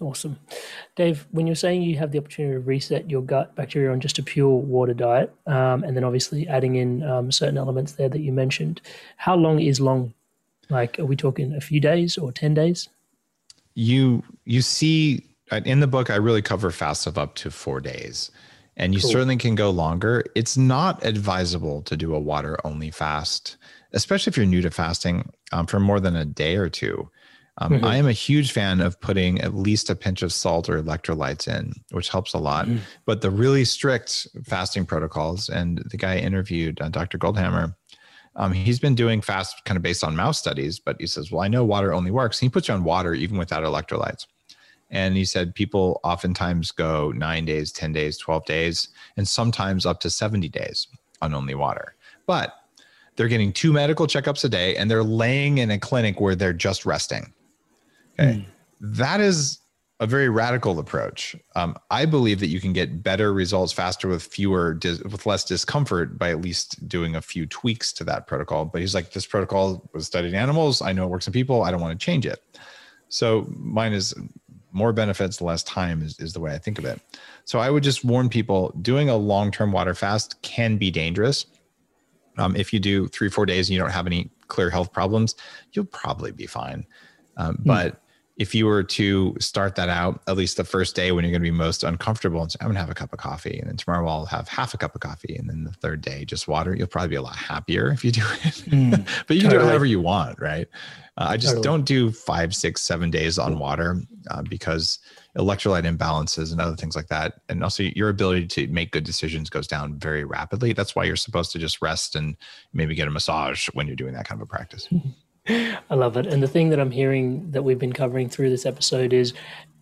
Awesome. Dave, when you're saying you have the opportunity to reset your gut bacteria on just a pure water diet, um, and then obviously adding in um, certain elements there that you mentioned, how long is long? Like, are we talking a few days or 10 days? You, you see uh, in the book, I really cover fasts of up to four days, and you cool. certainly can go longer. It's not advisable to do a water only fast, especially if you're new to fasting um, for more than a day or two um, mm-hmm. I am a huge fan of putting at least a pinch of salt or electrolytes in, which helps a lot. Mm-hmm. But the really strict fasting protocols, and the guy I interviewed, uh, Dr. Goldhamer, um, he's been doing fast kind of based on mouse studies, but he says, Well, I know water only works. And he puts you on water even without electrolytes. And he said people oftentimes go nine days, 10 days, 12 days, and sometimes up to 70 days on only water. But they're getting two medical checkups a day and they're laying in a clinic where they're just resting. Okay. Mm. That is a very radical approach. Um, I believe that you can get better results faster with fewer, dis- with less discomfort by at least doing a few tweaks to that protocol. But he's like, this protocol was studied in animals. I know it works in people. I don't want to change it. So mine is more benefits, less time is, is the way I think of it. So I would just warn people doing a long term water fast can be dangerous. Um, if you do three, four days and you don't have any clear health problems, you'll probably be fine. Um, mm. If you were to start that out at least the first day when you're going to be most uncomfortable and say, i'm going to have a cup of coffee and then tomorrow i'll have half a cup of coffee and then the third day just water you'll probably be a lot happier if you do it. Mm, (laughs) but you can totally. do it however you want right? Uh, i just totally. don't do five six seven days on water uh, because electrolyte imbalances and other things like that and also your ability to make good decisions goes down very rapidly. That's why you're supposed to just rest and maybe get a massage when you're doing that kind of a practice (laughs) I love it. And the thing that I'm hearing that we've been covering through this episode is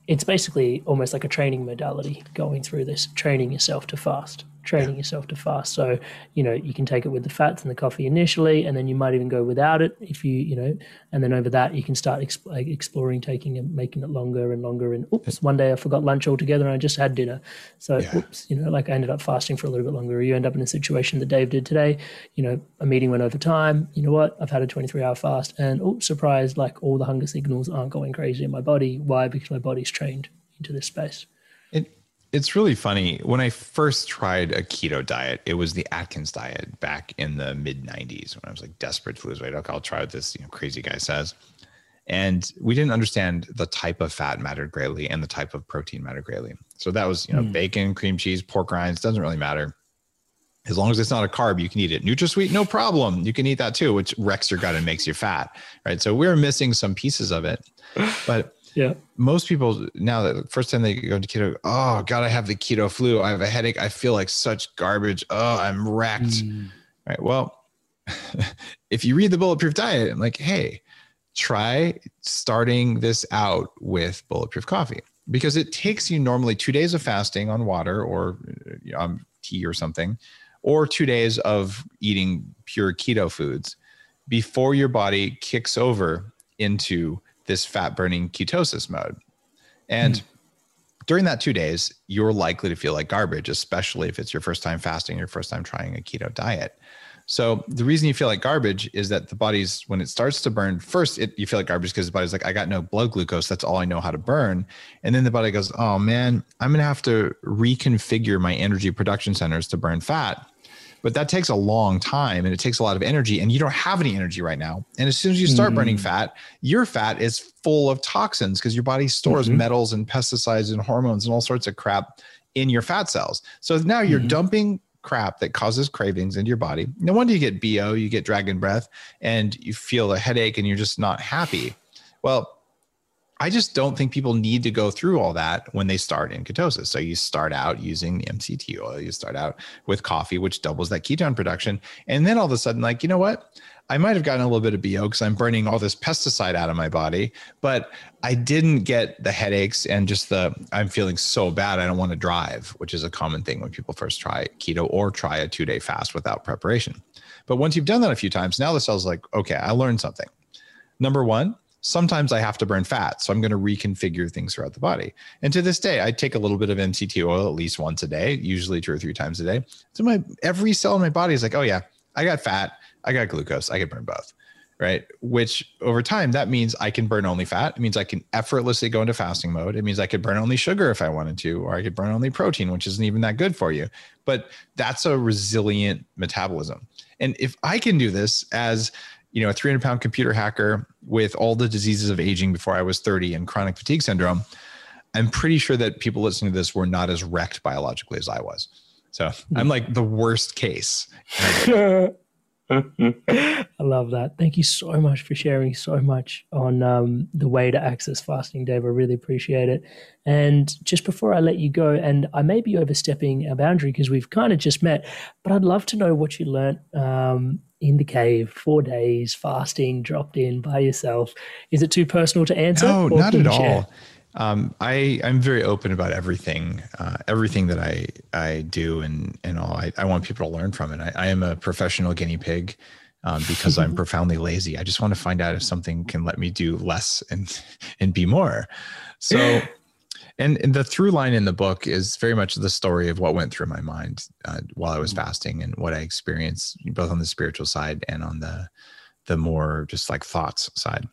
it's basically almost like a training modality going through this, training yourself to fast training yeah. yourself to fast. So, you know, you can take it with the fats and the coffee initially, and then you might even go without it if you, you know, and then over that you can start exp- exploring taking and making it longer and longer. And oops, one day I forgot lunch altogether and I just had dinner. So, yeah. oops, you know, like I ended up fasting for a little bit longer. Or you end up in a situation that Dave did today. You know, a meeting went over time. You know what? I've had a 23 hour fast, and oh, surprise! Like all the hunger signals aren't going crazy in my body. Why? Because my body's trained into this space. It's really funny. When I first tried a keto diet, it was the Atkins diet back in the mid 90s when I was like desperate to lose weight. Okay, I'll try what this you know, crazy guy says. And we didn't understand the type of fat mattered greatly and the type of protein mattered greatly. So that was, you know, mm. bacon, cream cheese, pork rinds, doesn't really matter. As long as it's not a carb, you can eat it. NutraSweet, no problem. You can eat that too, which wrecks your gut and makes you fat. Right. So we're missing some pieces of it. But yeah. Most people now that the first time they go into keto, oh God, I have the keto flu. I have a headache. I feel like such garbage. Oh, I'm wrecked. Mm. Right. Well, (laughs) if you read the bulletproof diet, I'm like, hey, try starting this out with bulletproof coffee because it takes you normally two days of fasting on water or um, tea or something, or two days of eating pure keto foods before your body kicks over into this fat burning ketosis mode. And mm. during that two days, you're likely to feel like garbage, especially if it's your first time fasting, your first time trying a keto diet. So the reason you feel like garbage is that the body's when it starts to burn first, it, you feel like garbage because the body's like, I got no blood glucose. That's all I know how to burn. And then the body goes, Oh man, I'm gonna have to reconfigure my energy production centers to burn fat but that takes a long time and it takes a lot of energy and you don't have any energy right now and as soon as you start mm-hmm. burning fat your fat is full of toxins because your body stores mm-hmm. metals and pesticides and hormones and all sorts of crap in your fat cells so now you're mm-hmm. dumping crap that causes cravings into your body no wonder you get bo you get dragon breath and you feel a headache and you're just not happy well I just don't think people need to go through all that when they start in ketosis. So you start out using the MCT oil, you start out with coffee, which doubles that ketone production. And then all of a sudden, like, you know what? I might have gotten a little bit of BO because I'm burning all this pesticide out of my body, but I didn't get the headaches and just the I'm feeling so bad I don't want to drive, which is a common thing when people first try keto or try a two day fast without preparation. But once you've done that a few times, now the cell's like, okay, I learned something. Number one, sometimes I have to burn fat. So I'm going to reconfigure things throughout the body. And to this day, I take a little bit of MCT oil at least once a day, usually two or three times a day. So my every cell in my body is like, oh yeah, I got fat, I got glucose, I can burn both. Right. Which over time, that means I can burn only fat. It means I can effortlessly go into fasting mode. It means I could burn only sugar if I wanted to, or I could burn only protein, which isn't even that good for you. But that's a resilient metabolism. And if I can do this as you know, a 300 pound computer hacker with all the diseases of aging before I was 30 and chronic fatigue syndrome, I'm pretty sure that people listening to this were not as wrecked biologically as I was. So I'm like the worst case. (laughs) I love that. Thank you so much for sharing so much on um, the way to access fasting, Dave. I really appreciate it. And just before I let you go, and I may be overstepping our boundary because we've kind of just met, but I'd love to know what you learned um, in the cave, four days fasting, dropped in by yourself. Is it too personal to answer? No, not at all. Um, I I'm very open about everything, uh, everything that I I do and and all. I, I want people to learn from it. I, I am a professional guinea pig um, because I'm (laughs) profoundly lazy. I just want to find out if something can let me do less and and be more. So. (laughs) And, and the through line in the book is very much the story of what went through my mind uh, while I was mm. fasting and what I experienced both on the spiritual side and on the the more just like thoughts side.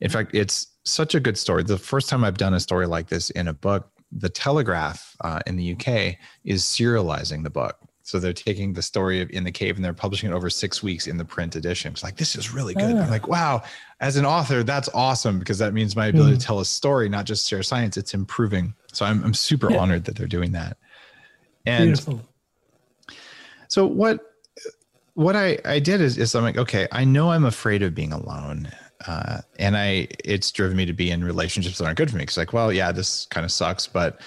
In fact, it's such a good story. The first time I've done a story like this in a book, the Telegraph uh, in the UK is serializing the book. So they're taking the story of in the cave and they're publishing it over six weeks in the print edition. It's like this is really good. I'm like, wow, as an author, that's awesome because that means my ability mm. to tell a story, not just share science, it's improving. So I'm I'm super yeah. honored that they're doing that. And Beautiful. so what what I, I did is, is I'm like, okay, I know I'm afraid of being alone uh, and I it's driven me to be in relationships that aren't good for me. Cause like, well, yeah, this kind of sucks, but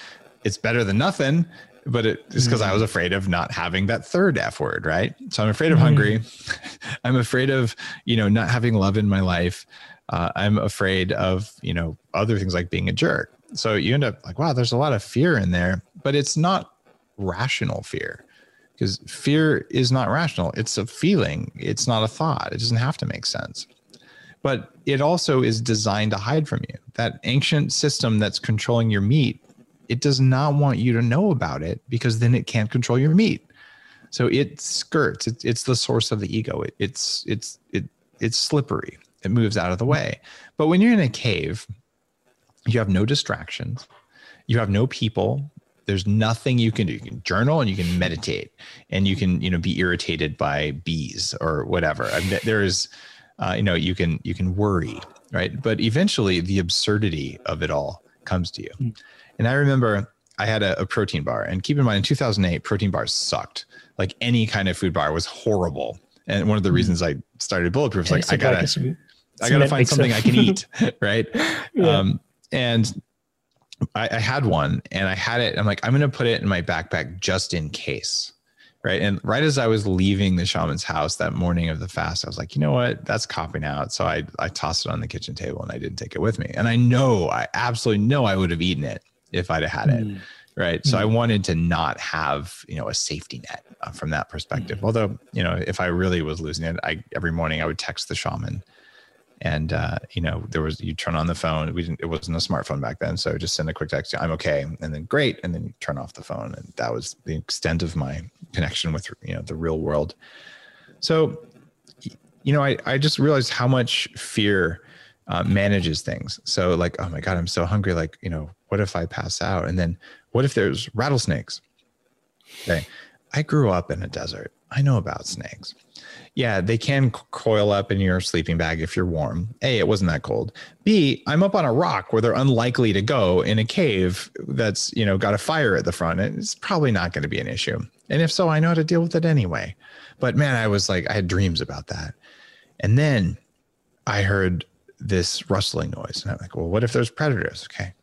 it's better than nothing. But it's because mm-hmm. I was mm. afraid of not having that third F word, right? So I'm afraid of mm-hmm. hungry. (laughs) I'm afraid of you know not having love in my life. Uh, I'm afraid of you know other things like being a jerk. So you end up like, wow, there's a lot of fear in there, but it's not rational fear because fear is not rational. It's a feeling. It's not a thought. It doesn't have to make sense but it also is designed to hide from you. That ancient system that's controlling your meat, it does not want you to know about it because then it can't control your meat. So it skirts. It, it's the source of the ego. It, it's it's it it's slippery. It moves out of the way. But when you're in a cave, you have no distractions. You have no people. There's nothing you can do. You can journal and you can meditate, and you can you know be irritated by bees or whatever. I mean, there is uh, you know, you can you can worry, right? But eventually, the absurdity of it all comes to you. And I remember I had a, a, protein bar, and keep in mind, in 2008, protein bars sucked. Like any kind of food bar was horrible. And one of the mm. reasons I started Bulletproof is like I gotta, some, I gotta find something I can eat, (laughs) right? (laughs) Yeah. Um, and I, I had one, and I had it. I'm like, I'm gonna put it in my backpack just in case right and right as i was leaving the shaman's house that morning of the fast i was like you know what that's copping out so i i tossed it on the kitchen table and i didn't take it with me and i know i absolutely know i would have eaten it if i'd have had it mm. right mm. so i mm. wanted to not have you know a safety net uh, from that perspective mm. although you know if i really was losing it i every morning i would text the shaman and uh, you know there was you turn on the phone we didn't it wasn't a smartphone back then so just send a quick text i'm okay and then great and then you turn off the phone and that was the extent of my connection with you know the real world so you know i, I just realized how much fear uh, manages things so like oh my god i'm so hungry like you know what if i pass out and then what if there's rattlesnakes okay i grew up in a desert i know about snakes yeah, they can coil up in your sleeping bag if you're warm. A, it wasn't that cold. B, I'm up on a rock where they're unlikely to go in a cave that's, you know, got a fire at the front. It's probably not going to be an issue. And if so, I know how to deal with it anyway. But man, I was like, I had dreams about that. And then I heard this rustling noise. And I'm like, well, what if there's predators? Okay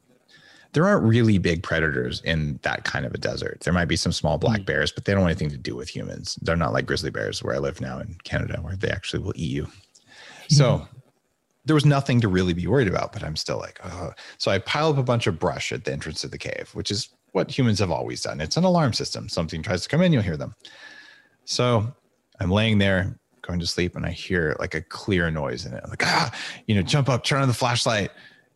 there aren't really big predators in that kind of a desert. There might be some small black mm. bears, but they don't want anything to do with humans. They're not like grizzly bears where I live now in Canada, where they actually will eat you. So mm. there was nothing to really be worried about, but I'm still like, oh. So I pile up a bunch of brush at the entrance of the cave, which is what humans have always done. It's an alarm system. Something tries to come in, you'll hear them. So I'm laying there going to sleep and I hear like a clear noise in it. I'm like, ah, you know, jump up, turn on the flashlight.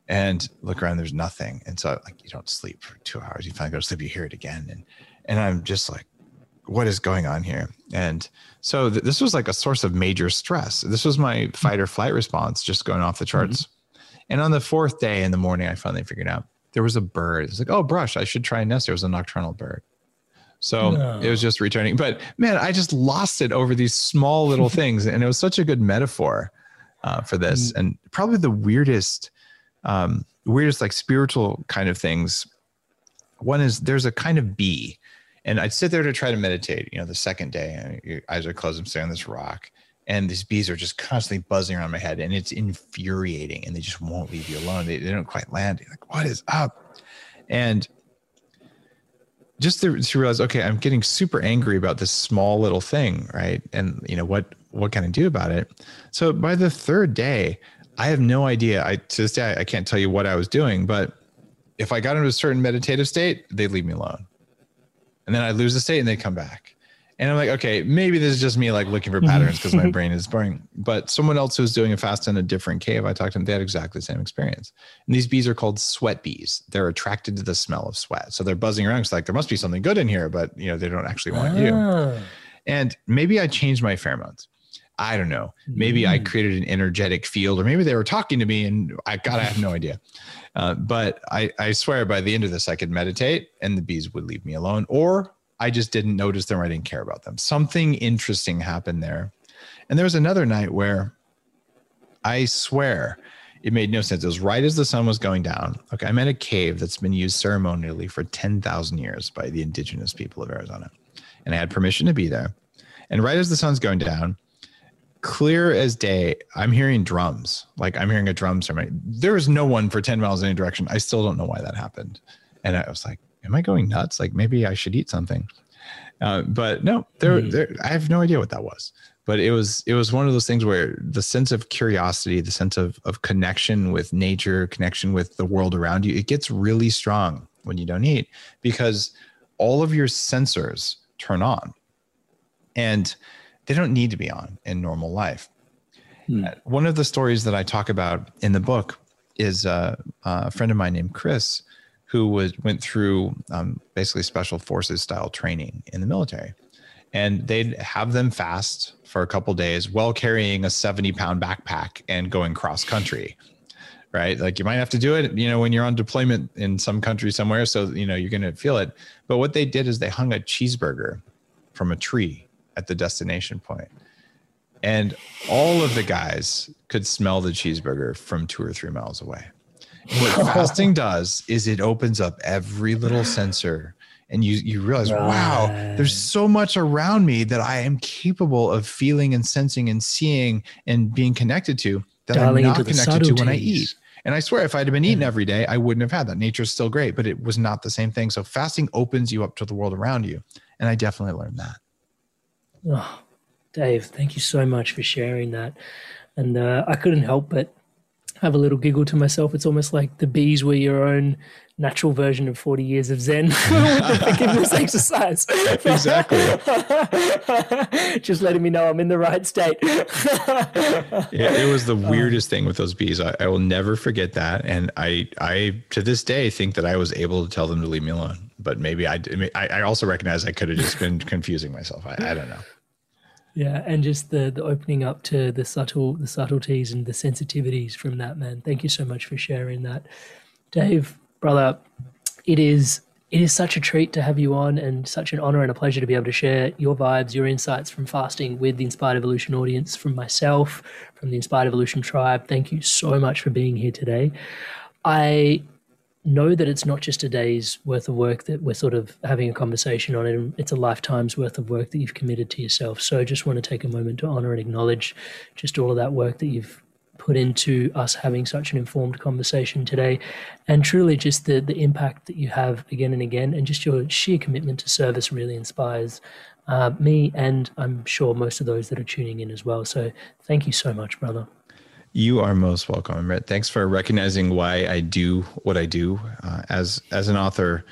And look around there's nothing. And so like you don't sleep for two hours. You finally go to sleep you hear it again. And and i'm just like what is going on here? And so th- this was like a source of major stress. This was my fight or flight response just going off the charts. Mm-hmm. and on the fourth day in the morning i finally figured out there was a bird. It's like oh brush i should try and nest. There was a nocturnal bird so no. it was just returning but man i just lost it over these small little (laughs) things and it was such a good metaphor uh, for this mm-hmm. and probably the weirdest um, weirdest like spiritual kind of things. One is there's a kind of bee, and I'd sit there to try to meditate. You know, the second day, and your eyes are closed. I'm sitting on this rock, and these bees are just constantly buzzing around my head, and it's infuriating, and they just won't leave you alone. They, they don't quite land. You're like, what is up? And just to, to, realize, okay, I'm getting super angry about this small little thing, right? And you know what what can I do about it? So by the third day, I have no idea. I to this day I can't tell you what I was doing, but if I got into a certain meditative state, they'd leave me alone. And then I'd lose the state and they'd come back. And I'm like, okay, maybe this is just me like looking for patterns because my (laughs) brain is boring. But someone else who was doing a fast in a different cave, I talked to them, they had exactly the same experience. And these bees are called sweat bees. They're attracted to the smell of sweat. So they're buzzing around. It's like there must be something good in here, but you know, they don't actually want ah. you. And maybe I changed my pheromones. I don't know. Maybe mm. I created an energetic field, or maybe they were talking to me, and I got I have no idea. Uh, but I, I swear by the end of this, I could meditate, and the bees would leave me alone, or I just didn't notice them, I didn't care about them. Something interesting happened there. And there was another night where I swear it made no sense. It was right as the sun was going down. Okay, I'm at a cave that's been used ceremonially for 10,000 years by the indigenous people of Arizona. And I had permission to be there. And right as the sun's going down, clear as day, I'm hearing drums. Like I'm hearing a drum ceremony. There was no one for 10 miles in any direction. I still don't know why that happened. And I was like, am I going nuts? Like maybe I should eat something. Uh, but no, there, mm. there, I have no idea what that was. But it was it was one of those things where the sense of curiosity, the sense of of connection with nature, connection with the world around you, it gets really strong when you don't eat because all of your sensors turn on. And they don't need to be on in normal life. Hmm. Uh, one of the stories that I talk about in the book is uh, a friend of mine named Chris, who was went through um, basically special forces style training in the military, and they'd have them fast for a couple days while carrying a seventy pound backpack and going cross country. Right, like you might have to do it, you know, when you're on deployment in some country somewhere, so you know you're going to feel it. But what they did is they hung a cheeseburger from a tree at the destination and all of the guys could smell the cheeseburger from two or three miles away. What (laughs) fasting does is it opens up every little (gasps) sensor and you you realize right. wow there's so much around me that i am capable of feeling and sensing and seeing and being connected to that Darling i'm not connected to when i eat. And i swear if i'd have been eating every day i wouldn't have had that. Nature's still great but it was not the same thing. So fasting opens you up to the world around you and i definitely learned that. Oh, dave thank you so much for sharing that. And uh, i couldn't help but have a little giggle to myself. It's almost like the bees were your own natural version of 40 years of Zen with (laughs) the forgiveness (laughs) exercise. exactly. (laughs) Just letting me know I'm in the right state. yeah, it was the weirdest thing with those bees. I, I, will never forget that. And I, I, to this day, think that I was able to tell them to leave me alone. But maybe I, I, I also recognize I could have just been confusing myself. I, I don't know. Yeah, and just the the opening up to the subtle the subtleties and the sensitivities from that man. Thank you so much for sharing that, Dave, brother. It is it is such a treat to have you on, and such an honor and a pleasure to be able to share your vibes, your insights from fasting with the Inspired Evolution audience, from myself, from the Inspired Evolution tribe. Thank you so much for being here today. I know that it's not just a day's worth of work that we're sort of having a conversation on it. It's a lifetime's worth of work that you've committed to yourself. So I just want to take a moment to honor and acknowledge just all of that work that you've put into us having such an informed conversation today and truly just the the impact that you have again and again and just your sheer commitment to service really inspires uh, me and I'm sure most of those that are tuning in as well. So thank you so much, brother. You are most welcome, Brett. Thanks for recognizing why I do what I do. Uh, as as an author,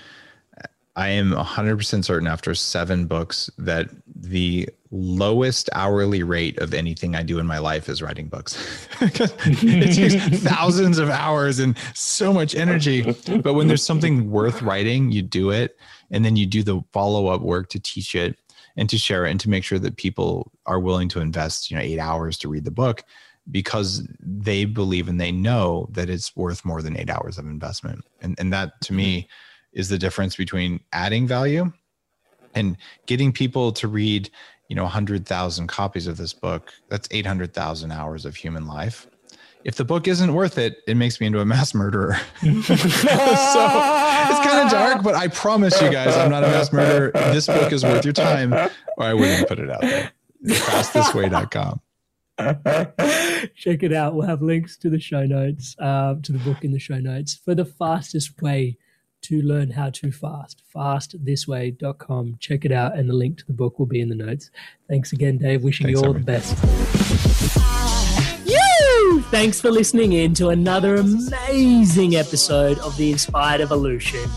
I am 100% certain after seven books that the lowest hourly rate of anything I do in my life is writing books. (laughs) it takes thousands of hours and so much energy. But when there's something worth writing, you do it. And then you do the follow up work to teach it and to share it and to make sure that people are willing to invest, you know, eight hours to read the book because they believe and they know that it's worth more than eight hours of investment. And, and that to me mm-hmm. is the difference between adding value and getting people to read, you know, 100,000 copies of this book. That's 800,000 hours of human life. If the book isn't worth it, it makes me into a mass murderer. (laughs) so it's kind of dark, but I promise you guys, I'm not a mass murderer. This book is worth your time, or I wouldn't put it out there. Fastthisway.com. (laughs) Check it out. We'll have links to the show notes, uh, to the book in the show notes for the fastest way to learn how to fast. Fastthisway.com. Check it out, and the link to the book will be in the notes. Thanks again, Dave. Wishing Thanks, you all the best. You! Thanks for listening in to another amazing episode of the Inspired Evolution.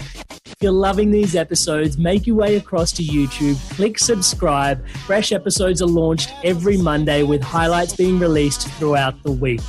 If you're loving these episodes, make your way across to YouTube, click subscribe. Fresh episodes are launched every Monday with highlights being released throughout the week.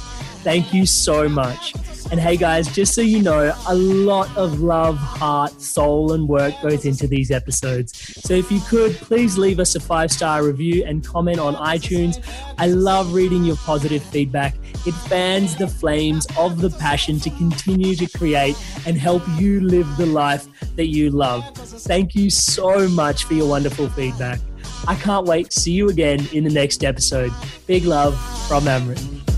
Thank you so much. And hey guys, just so you know, a lot of love, heart, soul, and work goes into these episodes. So if you could, please leave us a five star review and comment on iTunes. I love reading your positive feedback. It fans the flames of the passion to continue to create and help you live the life that you love. Thank you so much for your wonderful feedback. I can't wait to see you again in the next episode. Big love from Amrit.